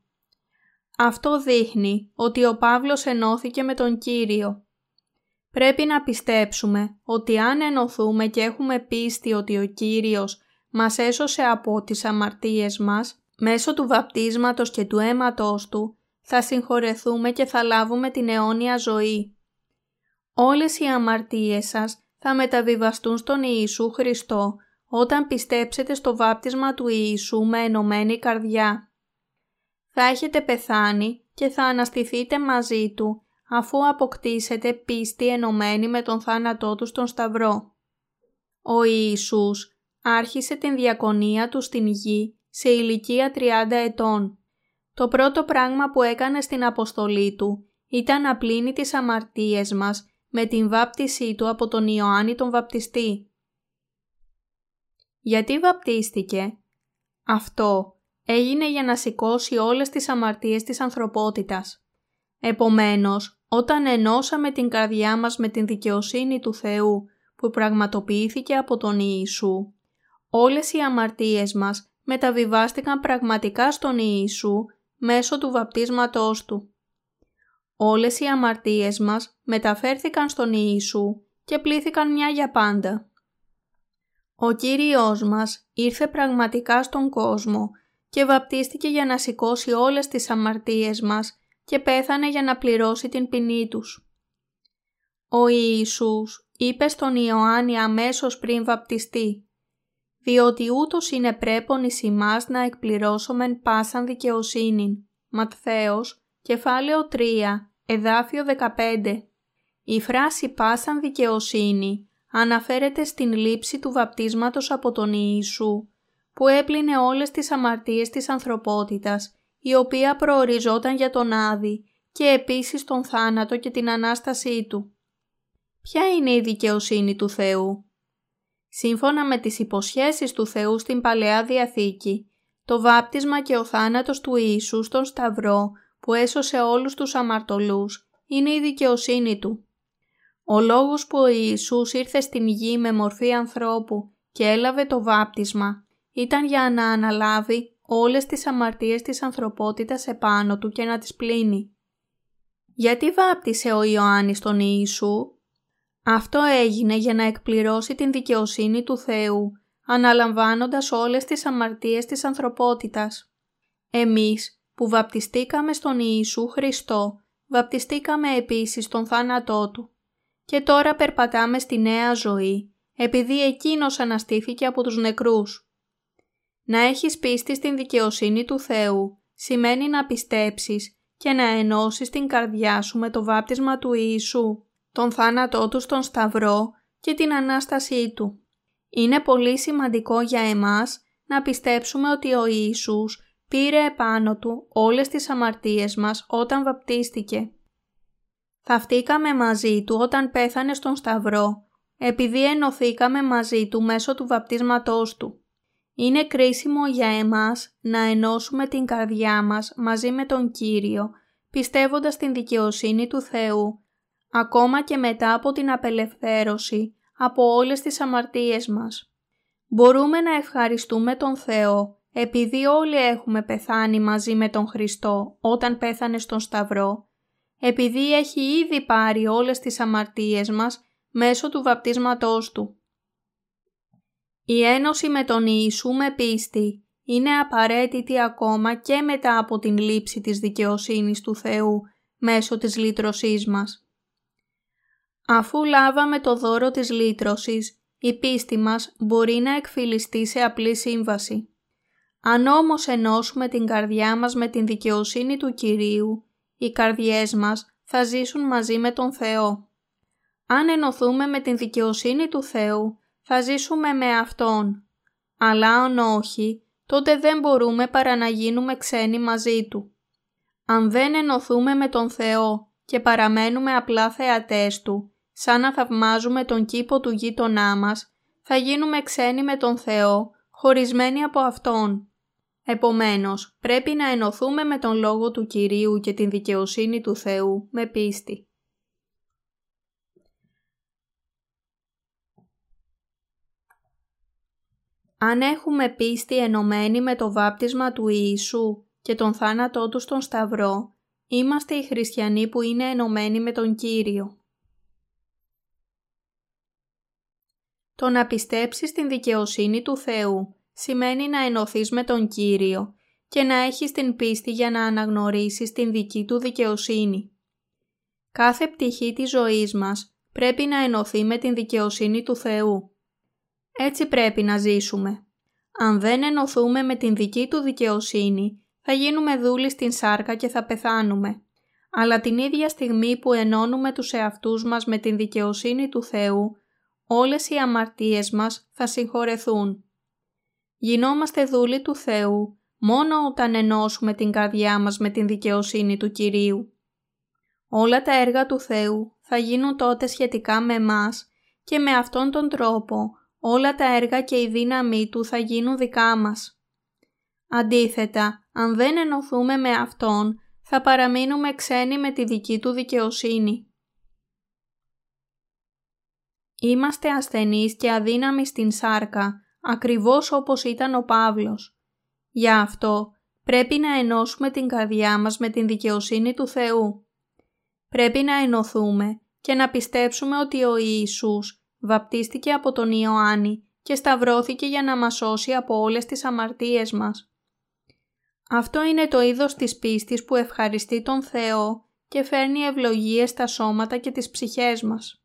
Αυτό δείχνει ότι ο Παύλος ενώθηκε με τον Κύριο. Πρέπει να πιστέψουμε ότι αν ενωθούμε και έχουμε πίστη ότι ο Κύριος μας έσωσε από τις αμαρτίες μας, μέσω του βαπτίσματος και του αίματος Του, θα συγχωρεθούμε και θα λάβουμε την αιώνια ζωή όλες οι αμαρτίες σας θα μεταβιβαστούν στον Ιησού Χριστό όταν πιστέψετε στο βάπτισμα του Ιησού με ενωμένη καρδιά. Θα έχετε πεθάνει και θα αναστηθείτε μαζί Του αφού αποκτήσετε πίστη ενωμένη με τον θάνατό Του στον Σταυρό. Ο Ιησούς άρχισε την διακονία Του στην γη σε ηλικία 30 ετών. Το πρώτο πράγμα που έκανε στην αποστολή Του ήταν να πλύνει τις αμαρτίες μας με την βάπτισή του από τον Ιωάννη τον βαπτιστή. Γιατί βαπτίστηκε; Αυτό έγινε για να σηκώσει όλες τις αμαρτίες της ανθρωπότητας. Επομένως, όταν ενώσαμε την καρδιά μας με την δικαιοσύνη του Θεού που πραγματοποιήθηκε από τον Ιησού, όλες οι αμαρτίες μας μεταβιβάστηκαν πραγματικά στον Ιησού μέσω του βαπτίσματός Του. Όλες οι αμαρτίες μας μεταφέρθηκαν στον Ιησού και πλήθηκαν μια για πάντα. Ο Κύριος μας ήρθε πραγματικά στον κόσμο και βαπτίστηκε για να σηκώσει όλες τις αμαρτίες μας και πέθανε για να πληρώσει την ποινή τους. Ο Ιησούς είπε στον Ιωάννη αμέσως πριν βαπτιστεί «Διότι ούτως είναι πρέπον εις ημάς να εκπληρώσομεν πάσαν δικαιοσύνην». Ματθαίος, κεφάλαιο 3, εδάφιο 15. Η φράση «πάσαν δικαιοσύνη» αναφέρεται στην λήψη του βαπτίσματος από τον Ιησού, που έπλυνε όλες τις αμαρτίες της ανθρωπότητας, η οποία προοριζόταν για τον Άδη και επίσης τον θάνατο και την Ανάστασή Του. Ποια είναι η δικαιοσύνη του Θεού; Σύμφωνα με τις υποσχέσεις του Θεού στην Παλαιά Διαθήκη, το βάπτισμα και ο θάνατος του Ιησού στον Σταυρό που έσωσε όλους τους αμαρτωλούς είναι η δικαιοσύνη Του. Ο λόγος που ο Ιησούς ήρθε στην γη με μορφή ανθρώπου και έλαβε το βάπτισμα ήταν για να αναλάβει όλες τις αμαρτίες της ανθρωπότητας επάνω του και να τις πλύνει. Γιατί βάπτισε ο Ιωάννης τον Ιησού; Αυτό έγινε για να εκπληρώσει την δικαιοσύνη του Θεού, αναλαμβάνοντας όλες τις αμαρτίες της ανθρωπότητας. Εμείς που βαπτιστήκαμε στον Ιησού Χριστό, βαπτιστήκαμε επίσης στον θάνατό Του και τώρα περπατάμε στη νέα ζωή, επειδή Εκείνος αναστήθηκε από τους νεκρούς. Να έχεις πίστη στην δικαιοσύνη του Θεού σημαίνει να πιστέψεις και να ενώσεις την καρδιά σου με το βάπτισμα του Ιησού, τον θάνατό Του στον Σταυρό και την Ανάστασή Του. Είναι πολύ σημαντικό για εμάς να πιστέψουμε ότι ο Ιησούς πήρε επάνω Του όλες τις αμαρτίες μας όταν βαπτίστηκε. Θαυτήκαμε μαζί Του όταν πέθανε στον Σταυρό, επειδή ενωθήκαμε μαζί Του μέσω του βαπτίσματός Του. Είναι κρίσιμο για εμάς να ενώσουμε την καρδιά μας μαζί με τον Κύριο, πιστεύοντας την δικαιοσύνη του Θεού, ακόμα και μετά από την απελευθέρωση από όλες τις αμαρτίες μας. Μπορούμε να ευχαριστούμε τον Θεό επειδή όλοι έχουμε πεθάνει μαζί με τον Χριστό όταν πέθανε στον Σταυρό, επειδή έχει ήδη πάρει όλες τις αμαρτίες μας μέσω του βαπτίσματός Του. Η ένωση με τον Ιησού με πίστη είναι απαραίτητη ακόμα και μετά από την λήψη της δικαιοσύνης του Θεού μέσω της λύτρωσής μας. Αφού λάβαμε το δώρο της λύτρωσης, η πίστη μας μπορεί να εκφυλιστεί σε απλή σύμβαση. Αν όμως ενώσουμε την καρδιά μας με την δικαιοσύνη του Κυρίου, οι καρδιές μας θα ζήσουν μαζί με τον Θεό. Αν ενωθούμε με την δικαιοσύνη του Θεού, θα ζήσουμε με Αυτόν. Αλλά αν όχι, τότε δεν μπορούμε παρά να γίνουμε ξένοι μαζί Του. Αν δεν ενωθούμε με τον Θεό και παραμένουμε απλά θεατές Του, σαν να θαυμάζουμε τον κήπο του γείτονά μας, θα γίνουμε ξένοι με τον Θεό, χωρισμένοι από Αυτόν. Επομένως, πρέπει να ενωθούμε με τον Λόγο του Κυρίου και την δικαιοσύνη του Θεού με πίστη. Αν έχουμε πίστη ενωμένη με το βάπτισμα του Ιησού και τον θάνατό του στον Σταυρό, είμαστε οι χριστιανοί που είναι ενωμένοι με τον Κύριο. Το να πιστέψεις την δικαιοσύνη του Θεού σημαίνει να ενωθείς με τον Κύριο και να έχεις την πίστη για να αναγνωρίσεις την δική του δικαιοσύνη. Κάθε πτυχή της ζωής μας πρέπει να ενωθεί με την δικαιοσύνη του Θεού. Έτσι πρέπει να ζήσουμε. Αν δεν ενωθούμε με την δική του δικαιοσύνη, θα γίνουμε δούλοι στην σάρκα και θα πεθάνουμε. Αλλά την ίδια στιγμή που ενώνουμε τους εαυτούς μας με την δικαιοσύνη του Θεού, όλες οι αμαρτίες μας θα συγχωρεθούν. Γινόμαστε δούλοι του Θεού μόνο όταν ενώσουμε την καρδιά μας με την δικαιοσύνη του Κυρίου. Όλα τα έργα του Θεού θα γίνουν τότε σχετικά με μας και με αυτόν τον τρόπο όλα τα έργα και η δύναμή Του θα γίνουν δικά μας. Αντίθετα, αν δεν ενωθούμε με Αυτόν, θα παραμείνουμε ξένοι με τη δική Του δικαιοσύνη. Είμαστε ασθενείς και αδύναμοι στην σάρκα, ακριβώς όπως ήταν ο Παύλος. Γι' αυτό πρέπει να ενώσουμε την καρδιά μας με την δικαιοσύνη του Θεού. Πρέπει να ενωθούμε και να πιστέψουμε ότι ο Ιησούς βαπτίστηκε από τον Ιωάννη και σταυρώθηκε για να μας σώσει από όλες τις αμαρτίες μας. Αυτό είναι το είδος της πίστης που ευχαριστεί τον Θεό και φέρνει ευλογίες στα σώματα και τις ψυχές μας.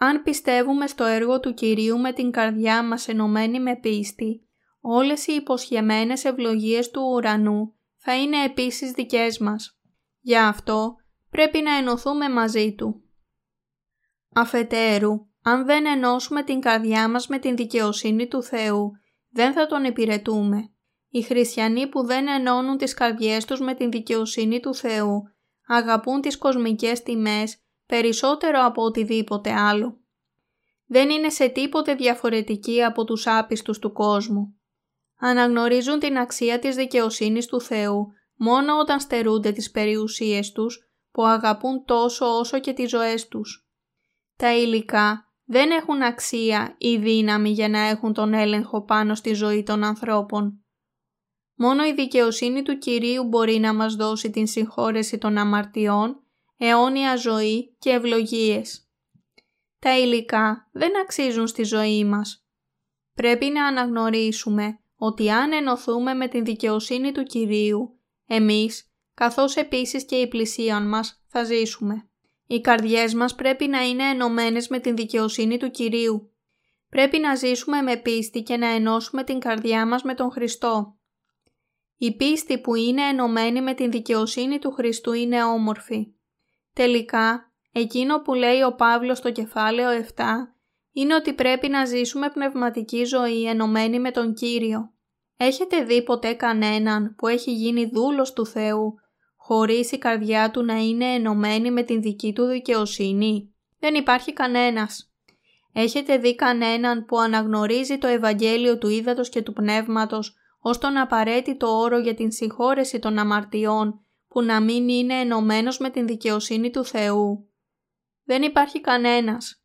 Αν πιστεύουμε στο έργο του Κυρίου με την καρδιά μας ενωμένη με πίστη, όλες οι υποσχεμένες ευλογίες του ουρανού θα είναι επίσης δικές μας. Γι' αυτό πρέπει να ενωθούμε μαζί Του. Αφετέρου, αν δεν ενώσουμε την καρδιά μας με την δικαιοσύνη του Θεού, δεν θα Τον υπηρετούμε. Οι χριστιανοί που δεν ενώνουν τις καρδιές τους με την δικαιοσύνη του Θεού, αγαπούν τις κοσμικές τιμές περισσότερο από οτιδήποτε άλλο. Δεν είναι σε τίποτε διαφορετικοί από τους άπιστους του κόσμου. Αναγνωρίζουν την αξία της δικαιοσύνης του Θεού μόνο όταν στερούνται τις περιουσίες τους που αγαπούν τόσο όσο και τις ζωές τους. Τα υλικά δεν έχουν αξία ή δύναμη για να έχουν τον έλεγχο πάνω στη ζωή των ανθρώπων. Μόνο η δικαιοσύνη του Κυρίου μπορεί να μας δώσει την συγχώρεση των αμαρτιών, αιώνια ζωή και ευλογίες. Τα υλικά δεν αξίζουν στη ζωή μας. Πρέπει να αναγνωρίσουμε ότι αν ενωθούμε με την δικαιοσύνη του Κυρίου, εμείς, καθώς επίσης και η πλησίαν μας, θα ζήσουμε. Οι καρδιές μας πρέπει να είναι ενωμένες με την δικαιοσύνη του Κυρίου. Πρέπει να ζήσουμε με πίστη και να ενώσουμε την καρδιά μας με τον Χριστό. Η πίστη που είναι ενωμένη με την δικαιοσύνη του Χριστού είναι όμορφη. Τελικά, εκείνο που λέει ο Παύλος στο κεφάλαιο 7 είναι ότι πρέπει να ζήσουμε πνευματική ζωή ενωμένη με τον Κύριο. Έχετε δει ποτέ κανέναν που έχει γίνει δούλος του Θεού χωρίς η καρδιά του να είναι ενωμένη με την δική του δικαιοσύνη. Δεν υπάρχει κανένας. Έχετε δει κανέναν που αναγνωρίζει το Ευαγγέλιο του Ήδατος και του Πνεύματος ως τον απαραίτητο όρο για την συγχώρεση των αμαρτιών που να μην είναι ενωμένος με την δικαιοσύνη του Θεού. Δεν υπάρχει κανένας.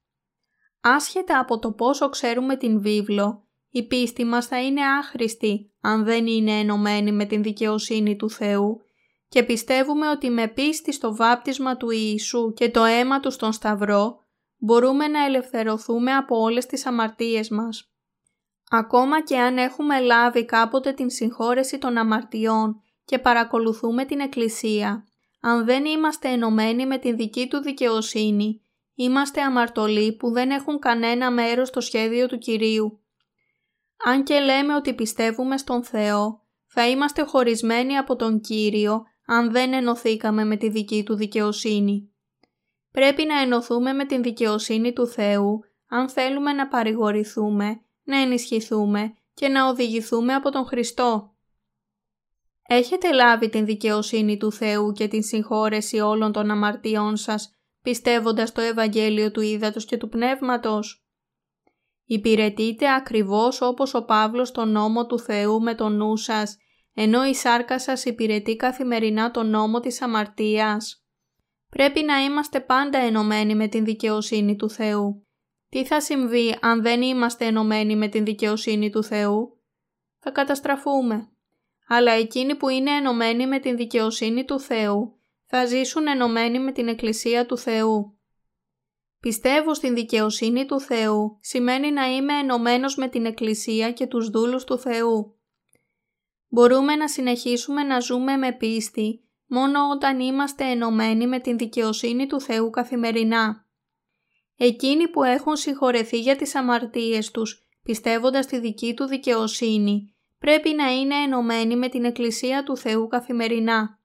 Άσχετα από το πόσο ξέρουμε την βίβλο, η πίστη μας θα είναι άχρηστη αν δεν είναι ενωμένη με την δικαιοσύνη του Θεού και πιστεύουμε ότι με πίστη στο βάπτισμα του Ιησού και το αίμα του στον Σταυρό μπορούμε να ελευθερωθούμε από όλες τις αμαρτίες μας. Ακόμα και αν έχουμε λάβει κάποτε την συγχώρεση των αμαρτιών και παρακολουθούμε την Εκκλησία, αν δεν είμαστε ενωμένοι με την δική του δικαιοσύνη, είμαστε αμαρτωλοί που δεν έχουν κανένα μέρος στο σχέδιο του Κυρίου. Αν και λέμε ότι πιστεύουμε στον Θεό, θα είμαστε χωρισμένοι από τον Κύριο αν δεν ενωθήκαμε με τη δική του δικαιοσύνη. Πρέπει να ενωθούμε με την δικαιοσύνη του Θεού αν θέλουμε να παρηγορηθούμε να ενισχυθούμε και να οδηγηθούμε από τον Χριστό. Έχετε λάβει την δικαιοσύνη του Θεού και την συγχώρεση όλων των αμαρτιών σας, πιστεύοντας το Ευαγγέλιο του Ήδατος και του Πνεύματος; Υπηρετείτε ακριβώς όπως ο Παύλος τον νόμο του Θεού με τον νου σας, ενώ η σάρκα σας υπηρετεί καθημερινά τον νόμο της αμαρτίας. Πρέπει να είμαστε πάντα ενωμένοι με την δικαιοσύνη του Θεού. Τι θα συμβεί αν δεν είμαστε ενωμένοι με την δικαιοσύνη του Θεού; Θα καταστραφούμε. Αλλά εκείνοι που είναι ενωμένοι με την δικαιοσύνη του Θεού θα ζήσουν ενωμένοι με την Εκκλησία του Θεού. Πιστεύω στην δικαιοσύνη του Θεού σημαίνει να είμαι ενωμένος με την Εκκλησία και τους δούλους του Θεού. Μπορούμε να συνεχίσουμε να ζούμε με πίστη μόνο όταν είμαστε ενωμένοι με την δικαιοσύνη του Θεού καθημερινά. Εκείνοι που έχουν συγχωρεθεί για τις αμαρτίες τους, πιστεύοντας τη δική του δικαιοσύνη, πρέπει να είναι ενωμένοι με την Εκκλησία του Θεού καθημερινά.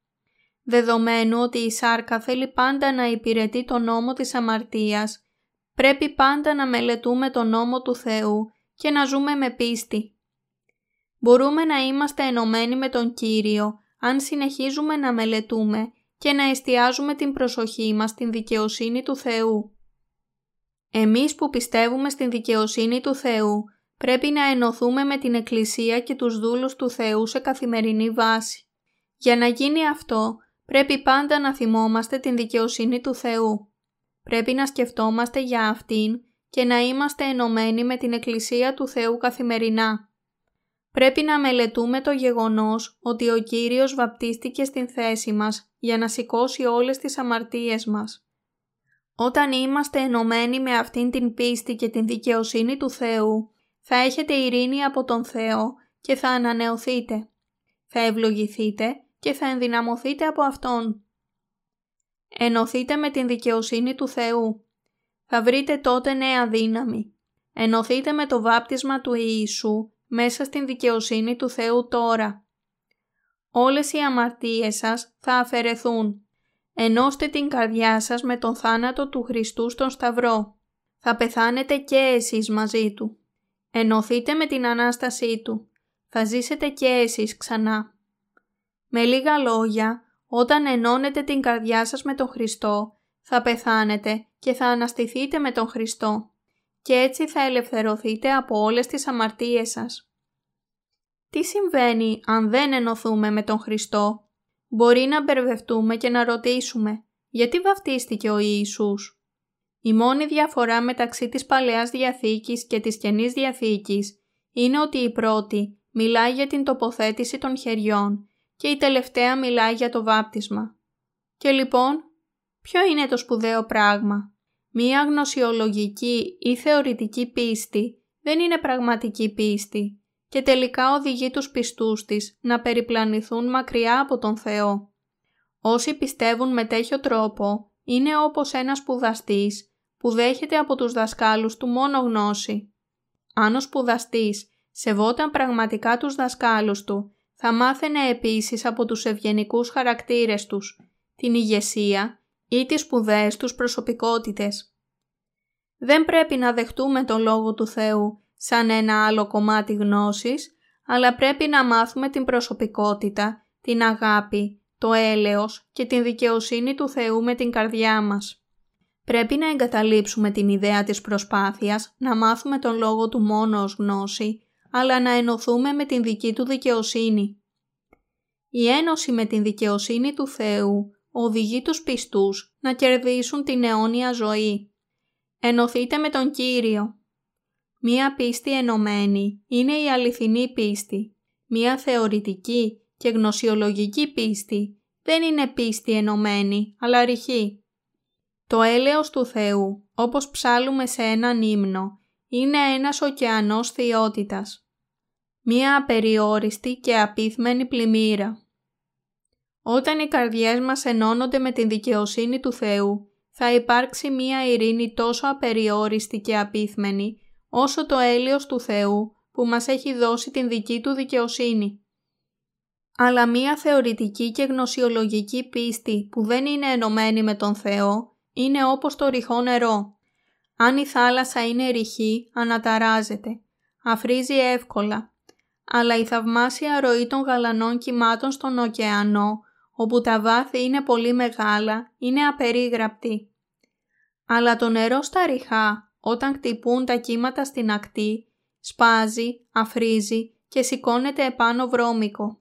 Δεδομένου ότι η σάρκα θέλει πάντα να υπηρετεί τον νόμο της αμαρτίας, πρέπει πάντα να μελετούμε τον νόμο του Θεού και να ζούμε με πίστη. Μπορούμε να είμαστε ενωμένοι με τον Κύριο αν συνεχίζουμε να μελετούμε και να εστιάζουμε την προσοχή μας στην δικαιοσύνη του Θεού. Εμείς που πιστεύουμε στην δικαιοσύνη του Θεού πρέπει να ενωθούμε με την Εκκλησία και τους δούλους του Θεού σε καθημερινή βάση. Για να γίνει αυτό πρέπει πάντα να θυμόμαστε την δικαιοσύνη του Θεού. Πρέπει να σκεφτόμαστε για αυτήν και να είμαστε ενωμένοι με την Εκκλησία του Θεού καθημερινά. Πρέπει να μελετούμε το γεγονός ότι ο Κύριος βαπτίστηκε στην θέση μας για να σηκώσει όλες τις αμαρτίες μας. Όταν είμαστε ενωμένοι με αυτήν την πίστη και την δικαιοσύνη του Θεού, Θα έχετε ειρήνη από τον Θεό και θα ανανεωθείτε. Θα ευλογηθείτε και θα ενδυναμωθείτε από Αυτόν. Ενωθείτε με την δικαιοσύνη του Θεού. Θα βρείτε τότε νέα δύναμη. Ενωθείτε με το βάπτισμα του Ιησού μέσα στην δικαιοσύνη του Θεού τώρα. Όλες οι αμαρτίες σας θα αφαιρεθούν. Ενώστε την καρδιά σας με τον θάνατο του Χριστού στον Σταυρό. Θα πεθάνετε και εσείς μαζί Του. Ενωθείτε με την Ανάστασή Του. Θα ζήσετε και εσείς ξανά. Με λίγα λόγια, όταν ενώνετε την καρδιά σας με τον Χριστό, θα πεθάνετε και θα αναστηθείτε με τον Χριστό και έτσι θα ελευθερωθείτε από όλες τις αμαρτίες σας. Τι συμβαίνει αν δεν ενωθούμε με τον Χριστό; Μπορεί να μπερδευτούμε και να ρωτήσουμε γιατί βαφτίστηκε ο Ιησούς; Η μόνη διαφορά μεταξύ της Παλαιάς Διαθήκης και της Καινής Διαθήκης είναι ότι η πρώτη μιλάει για την τοποθέτηση των χεριών και η τελευταία μιλάει για το βάπτισμα. Και λοιπόν, ποιο είναι το σπουδαίο πράγμα; Μία γνωσιολογική ή θεωρητική πίστη δεν είναι πραγματική πίστη και τελικά οδηγεί τους πιστούς της να περιπλανηθούν μακριά από τον Θεό. Όσοι πιστεύουν με τέτοιο τρόπο είναι όπως ένας σπουδαστής που δέχεται από τους δασκάλους του μόνο γνώση. Αν ο σπουδαστής σεβόταν πραγματικά τους δασκάλους του, θα μάθαινε επίσης από τους ευγενικούς χαρακτήρες τους, την ηγεσία ή τις σπουδαίες τους προσωπικότητες. Δεν πρέπει να δεχτούμε τον Λόγο του Θεού σαν ένα άλλο κομμάτι γνώσης, αλλά πρέπει να μάθουμε την προσωπικότητα, την αγάπη, το έλεος και την δικαιοσύνη του Θεού με την καρδιά μας. Πρέπει να εγκαταλείψουμε την ιδέα της προσπάθειας να μάθουμε τον Λόγο του μόνο ως γνώση, αλλά να ενωθούμε με την δική του δικαιοσύνη. Η ένωση με την δικαιοσύνη του Θεού οδηγεί τους πιστούς να κερδίσουν την αιώνια ζωή. Ενωθείτε με τον Κύριο. Μία πίστη ενωμένη είναι η αληθινή πίστη. Μία θεωρητική και γνωσιολογική πίστη δεν είναι πίστη ενωμένη, αλλά ρηχή. Το έλεος του Θεού, όπως ψάλουμε σε έναν ύμνο, είναι ένας ωκεανός θεότητας. Μία απεριόριστη και απίθμενη πλημμύρα. Όταν οι καρδιές μας ενώνονται με την δικαιοσύνη του Θεού, θα υπάρξει μία ειρήνη τόσο απεριόριστη και απίθμενη, όσο το έλεος του Θεού που μας έχει δώσει την δική του δικαιοσύνη. Αλλά μία θεωρητική και γνωσιολογική πίστη που δεν είναι ενωμένη με τον Θεό είναι όπως το ρηχό νερό. Αν η θάλασσα είναι ρηχή, αναταράζεται, αφρίζει εύκολα, αλλά η θαυμάσια ροή των γαλανών κυμάτων στον ωκεανό, όπου τα βάθη είναι πολύ μεγάλα, είναι απερίγραπτη. Αλλά το νερό στα ριχά, όταν χτυπούν τα κύματα στην ακτή, σπάζει, αφρίζει και σηκώνεται επάνω βρώμικο.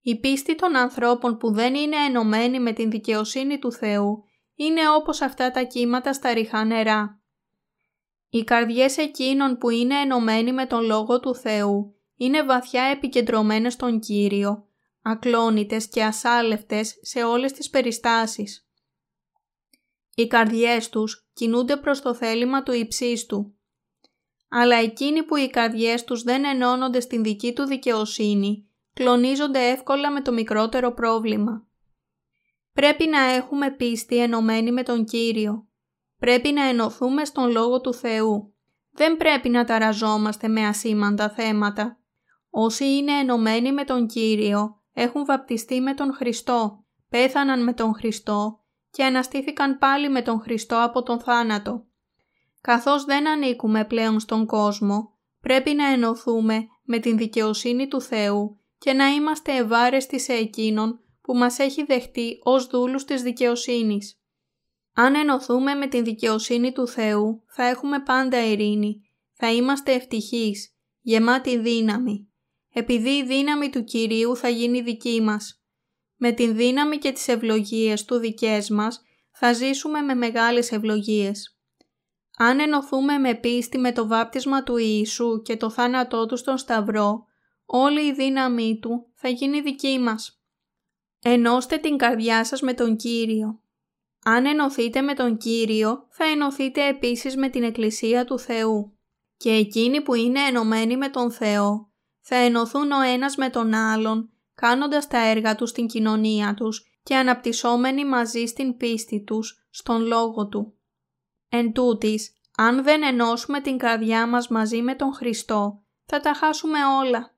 Η πίστη των ανθρώπων που δεν είναι ενωμένη με την δικαιοσύνη του Θεού είναι όπως αυτά τα κύματα στα ριχά νερά. Οι καρδιές εκείνων που είναι ενωμένοι με τον Λόγο του Θεού είναι βαθιά επικεντρωμένες στον Κύριο, ακλόνητες και ασάλευτες σε όλες τις περιστάσεις. Οι καρδιές τους κινούνται προς το θέλημα του υψίστου. Αλλά εκείνοι που οι καρδιές τους δεν ενώνονται στην δική του δικαιοσύνη, κλονίζονται εύκολα με το μικρότερο πρόβλημα. Πρέπει να έχουμε πίστη ενωμένη με τον Κύριο. Πρέπει να ενωθούμε στον Λόγο του Θεού. Δεν πρέπει να ταραζόμαστε με ασήμαντα θέματα. Όσοι είναι ενωμένοι με τον Κύριο έχουν βαπτιστεί με τον Χριστό, πέθαναν με τον Χριστό και αναστήθηκαν πάλι με τον Χριστό από τον θάνατο. Καθώς δεν ανήκουμε πλέον στον κόσμο, πρέπει να ενωθούμε με την δικαιοσύνη του Θεού και να είμαστε ευάρεστοι σε Εκείνον που μας έχει δεχτεί ως δούλους της δικαιοσύνης. Αν ενωθούμε με την δικαιοσύνη του Θεού, θα έχουμε πάντα ειρήνη, θα είμαστε ευτυχείς, γεμάτοι δύναμη, επειδή η δύναμη του Κυρίου θα γίνει δική μας. Με την δύναμη και τις ευλογίες του δικές μας, θα ζήσουμε με μεγάλες ευλογίες. Αν ενωθούμε με πίστη με το βάπτισμα του Ιησού και το θάνατό του στον Σταυρό, όλη η δύναμή του θα γίνει δική μας. Ενώστε την καρδιά σας με τον Κύριο. Αν ενωθείτε με τον Κύριο, θα ενωθείτε επίσης με την Εκκλησία του Θεού. και εκείνοι που είναι ενωμένοι με τον Θεό θα ενωθούν ο ένας με τον άλλον κάνοντας τα έργα τους στην κοινωνία τους και αναπτυσσόμενοι μαζί στην πίστη τους, στον λόγο Του. Εν τούτης, αν δεν ενώσουμε την καρδιά μας μαζί με τον Χριστό, θα τα χάσουμε όλα.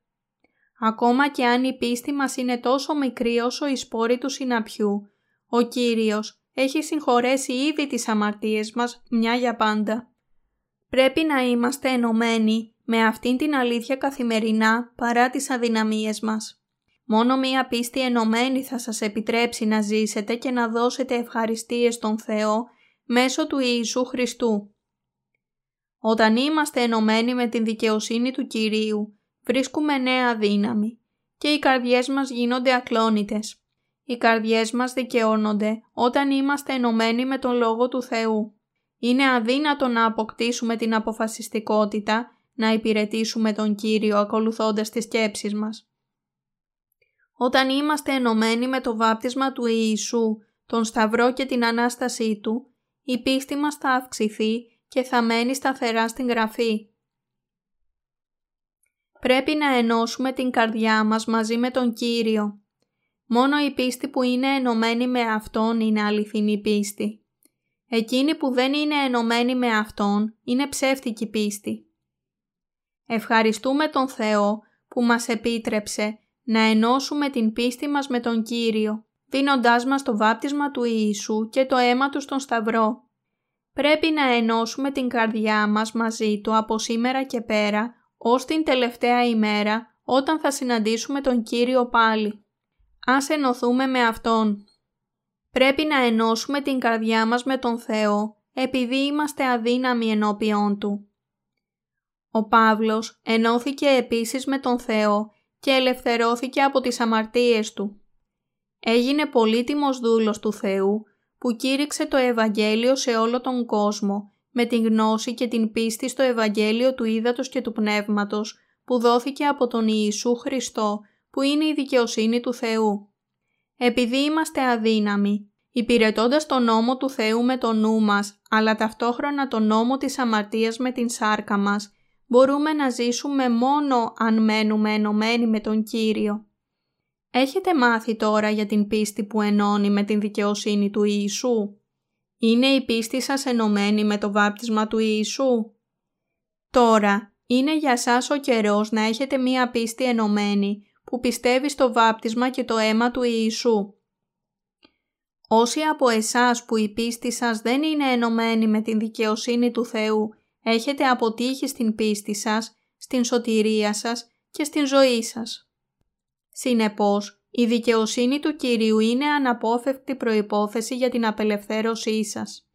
Ακόμα και αν η πίστη μας είναι τόσο μικρή όσο η σπόρη του συναπιού, ο Κύριος έχει συγχωρέσει ήδη τις αμαρτίες μας μια για πάντα. Πρέπει να είμαστε ενωμένοι με αυτήν την αλήθεια καθημερινά παρά τις αδυναμίες μας. Μόνο μία πίστη ενωμένη θα σας επιτρέψει να ζήσετε και να δώσετε ευχαριστίες στον Θεό μέσω του Ιησού Χριστού. Όταν είμαστε ενωμένοι με την δικαιοσύνη του Κυρίου, βρίσκουμε νέα δύναμη και οι καρδιές μας γίνονται ακλόνητες. Οι καρδιές μας δικαιώνονται όταν είμαστε ενωμένοι με τον Λόγο του Θεού. Είναι αδύνατο να αποκτήσουμε την αποφασιστικότητα να υπηρετήσουμε τον Κύριο ακολουθώντας τις σκέψεις μας. Όταν είμαστε ενωμένοι με το βάπτισμα του Ιησού, τον Σταυρό και την Ανάστασή Του, η πίστη μας θα αυξηθεί και θα μένει σταθερά στην Γραφή. Πρέπει να ενώσουμε την καρδιά μας μαζί με τον Κύριο. Μόνο η πίστη που είναι ενωμένη με Αυτόν είναι αληθινή πίστη. Εκείνη που δεν είναι ενωμένη με Αυτόν είναι ψεύτικη πίστη. Ευχαριστούμε τον Θεό που μας επίτρεψε να ενώσουμε την πίστη μας με τον Κύριο, δίνοντάς μας το βάπτισμα του Ιησού και το αίμα Του στον Σταυρό. Πρέπει να ενώσουμε την καρδιά μας μαζί Του από σήμερα και πέρα, ως την τελευταία ημέρα, όταν θα συναντήσουμε τον Κύριο πάλι. Ας ενωθούμε με Αυτόν. Πρέπει να ενώσουμε την καρδιά μας με τον Θεό, επειδή είμαστε αδύναμοι ενώπιόν Του. Ο Παύλος ενώθηκε επίσης με τον Θεό και ελευθερώθηκε από τις αμαρτίες του. Έγινε πολύτιμος δούλος του Θεού που κήρυξε το Ευαγγέλιο σε όλο τον κόσμο με την γνώση και την πίστη στο Ευαγγέλιο του Ήδατος και του Πνεύματος που δόθηκε από τον Ιησού Χριστό που είναι η δικαιοσύνη του Θεού. Επειδή είμαστε αδύναμοι, υπηρετώντας τον νόμο του Θεού με το νου μας, αλλά ταυτόχρονα τον νόμο της αμαρτίας με την σάρκα μας, μπορούμε να ζήσουμε μόνο αν μένουμε ενωμένοι με τον Κύριο. Έχετε μάθει τώρα για την πίστη που ενώνει με την δικαιοσύνη του Ιησού; Είναι η πίστη σας ενωμένη με το βάπτισμα του Ιησού; Τώρα είναι για σας ο καιρός να έχετε μία πίστη ενωμένη που πιστεύει στο βάπτισμα και το αίμα του Ιησού. Όσοι από εσάς που η πίστη σας δεν είναι ενωμένη με την δικαιοσύνη του Θεού έχετε αποτύχει στην πίστη σας, στην σωτηρία σας και στην ζωή σας. Συνεπώς, η δικαιοσύνη του Κυρίου είναι αναπόφευκτη προϋπόθεση για την απελευθέρωσή σας.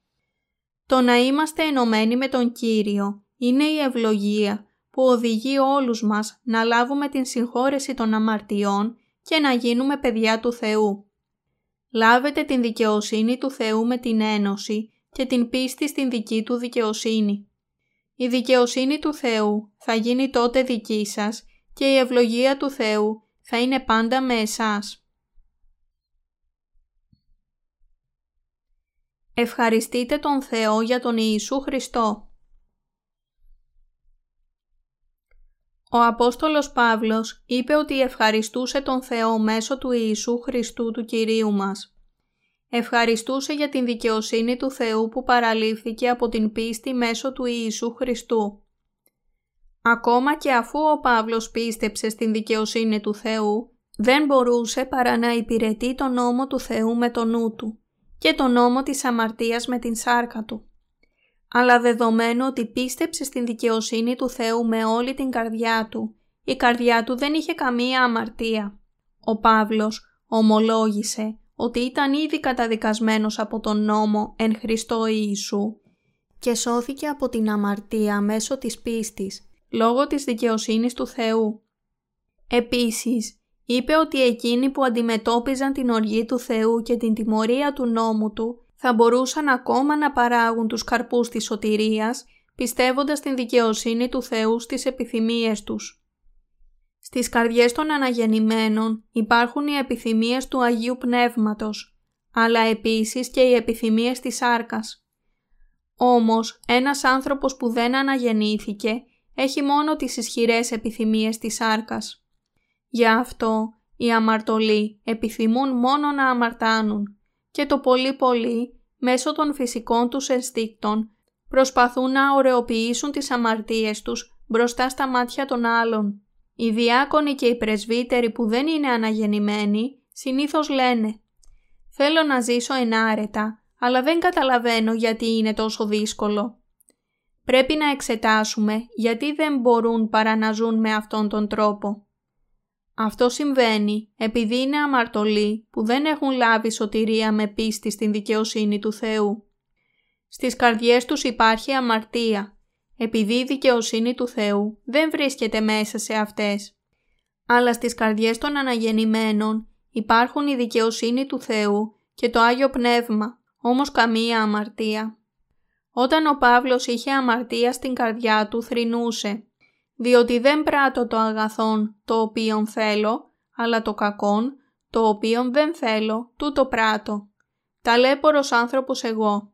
Το να είμαστε ενωμένοι με τον Κύριο είναι η ευλογία που οδηγεί όλους μας να λάβουμε την συγχώρεση των αμαρτιών και να γίνουμε παιδιά του Θεού. Λάβετε την δικαιοσύνη του Θεού με την ένωση και την πίστη στην δική του δικαιοσύνη. Η δικαιοσύνη του Θεού θα γίνει τότε δική σας και η ευλογία του Θεού θα είναι πάντα με εσάς. Ευχαριστείτε τον Θεό για τον Ιησού Χριστό. Ο Απόστολος Παύλος είπε ότι ευχαριστούσε τον Θεό μέσω του Ιησού Χριστού του Κυρίου μας. Ευχαριστούσε για την δικαιοσύνη του Θεού που παραλήφθηκε από την πίστη μέσω του Ιησού Χριστού. Ακόμα και αφού ο Παύλος πίστεψε στην δικαιοσύνη του Θεού, δεν μπορούσε παρά να υπηρετεί τον νόμο του Θεού με το νου του και τον νόμο της αμαρτίας με την σάρκα του. Αλλά δεδομένου ότι πίστεψε στην δικαιοσύνη του Θεού με όλη την καρδιά του, η καρδιά του δεν είχε καμία αμαρτία. Ο Παύλος ομολόγησε ότι ήταν ήδη καταδικασμένος από τον νόμο εν Χριστώ Ιησού και σώθηκε από την αμαρτία μέσω της πίστης, λόγω της δικαιοσύνης του Θεού. Επίσης, είπε ότι εκείνοι που αντιμετώπιζαν την οργή του Θεού και την τιμωρία του νόμου του θα μπορούσαν ακόμα να παράγουν τους καρπούς της σωτηρίας, πιστεύοντας την δικαιοσύνη του Θεού στις επιθυμίες τους. Στις καρδιές των αναγεννημένων υπάρχουν οι επιθυμίες του Αγίου Πνεύματος, αλλά επίσης και οι επιθυμίες της σάρκας. Όμως, ένας άνθρωπος που δεν αναγεννήθηκε έχει μόνο τις ισχυρές επιθυμίες της σάρκας. Γι' αυτό οι αμαρτωλοί επιθυμούν μόνο να αμαρτάνουν και το πολύ πολύ μέσω των φυσικών τους ενστίκτων προσπαθούν να ωρεοποιήσουν τις αμαρτίες τους μπροστά στα μάτια των άλλων. Οι διάκονοι και οι πρεσβύτεροι που δεν είναι αναγεννημένοι συνήθως λένε «Θέλω να ζήσω ενάρετα, αλλά δεν καταλαβαίνω γιατί είναι τόσο δύσκολο». Πρέπει να εξετάσουμε γιατί δεν μπορούν παρά να ζουν με αυτόν τον τρόπο. Αυτό συμβαίνει επειδή είναι αμαρτωλοί που δεν έχουν λάβει σωτηρία με πίστη στην δικαιοσύνη του Θεού. Στις καρδιές τους υπάρχει αμαρτία, επειδή η δικαιοσύνη του Θεού δεν βρίσκεται μέσα σε αυτές. Αλλά στις καρδιές των αναγεννημένων υπάρχουν η δικαιοσύνη του Θεού και το Άγιο Πνεύμα, όμως καμία αμαρτία. Όταν ο Παύλος είχε αμαρτία στην καρδιά του θρυνούσε, διότι δεν πράττω το αγαθόν το οποίον θέλω, αλλά το κακόν το οποίον δεν θέλω, τούτο πράττω. Ταλέπορος άνθρωπος εγώ.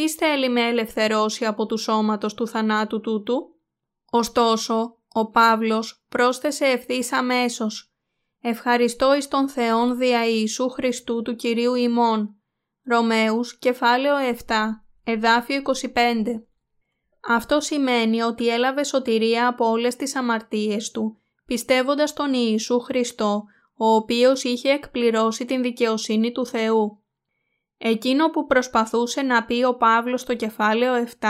Τι θέλει με ελευθερώσει από του σώματος του θανάτου τούτου; Ωστόσο, ο Παύλος πρόσθεσε ευθύς αμέσως. Ευχαριστώ εις τον Θεόν δια Ιησού Χριστού του Κυρίου ημών. Ρωμαίους, κεφάλαιο 7, εδάφιο 25. Αυτό σημαίνει ότι έλαβε σωτηρία από όλες τις αμαρτίες του, πιστεύοντας τον Ιησού Χριστό, ο οποίος είχε εκπληρώσει την δικαιοσύνη του Θεού. Εκείνο που προσπαθούσε να πει ο Παύλος στο κεφάλαιο 7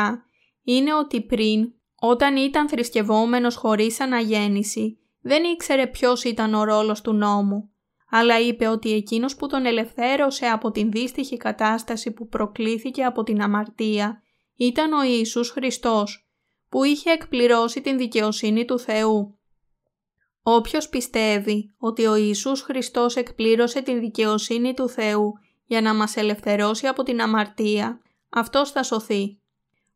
είναι ότι πριν, όταν ήταν θρησκευόμενος χωρίς αναγέννηση, δεν ήξερε ποιος ήταν ο ρόλος του νόμου, αλλά είπε ότι εκείνος που τον ελευθέρωσε από την δύστιχη κατάσταση που προκλήθηκε από την αμαρτία ήταν ο Ιησούς Χριστός, που είχε εκπληρώσει την δικαιοσύνη του Θεού. Όποιος πιστεύει ότι ο Ιησούς Χριστός εκπλήρωσε την δικαιοσύνη του Θεού για να μας ελευθερώσει από την αμαρτία, αυτός θα σωθεί.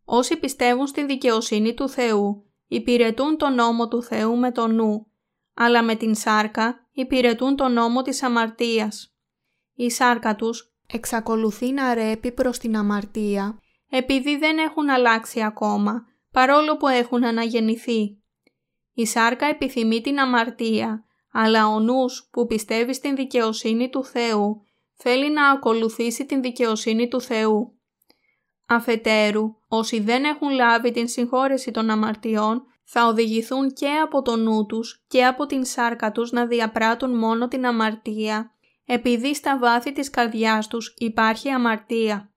Όσοι πιστεύουν στην δικαιοσύνη του Θεού, υπηρετούν τον νόμο του Θεού με το νου, αλλά με την σάρκα υπηρετούν τον νόμο της αμαρτίας. Η σάρκα τους εξακολουθεί να ρέπει προς την αμαρτία επειδή δεν έχουν αλλάξει ακόμα, παρόλο που έχουν αναγεννηθεί. Η σάρκα επιθυμεί την αμαρτία, αλλά ο νους που πιστεύει στην δικαιοσύνη του Θεού θέλει να ακολουθήσει την δικαιοσύνη του Θεού. Αφετέρου, όσοι δεν έχουν λάβει την συγχώρεση των αμαρτιών, θα οδηγηθούν και από το νου τους και από την σάρκα τους να διαπράττουν μόνο την αμαρτία, επειδή στα βάθη της καρδιάς τους υπάρχει αμαρτία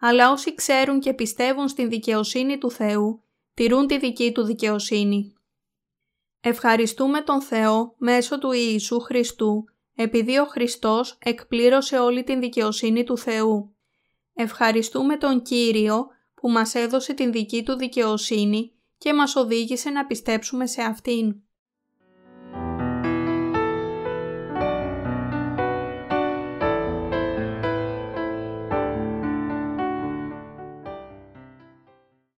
αλλά όσοι ξέρουν και πιστεύουν στην δικαιοσύνη του Θεού, τηρούν τη δική του δικαιοσύνη. Ευχαριστούμε τον Θεό μέσω του Ιησού Χριστού, επειδή ο Χριστός εκπλήρωσε όλη την δικαιοσύνη του Θεού. Ευχαριστούμε τον Κύριο που μας έδωσε την δική του δικαιοσύνη και μας οδήγησε να πιστέψουμε σε Αυτήν.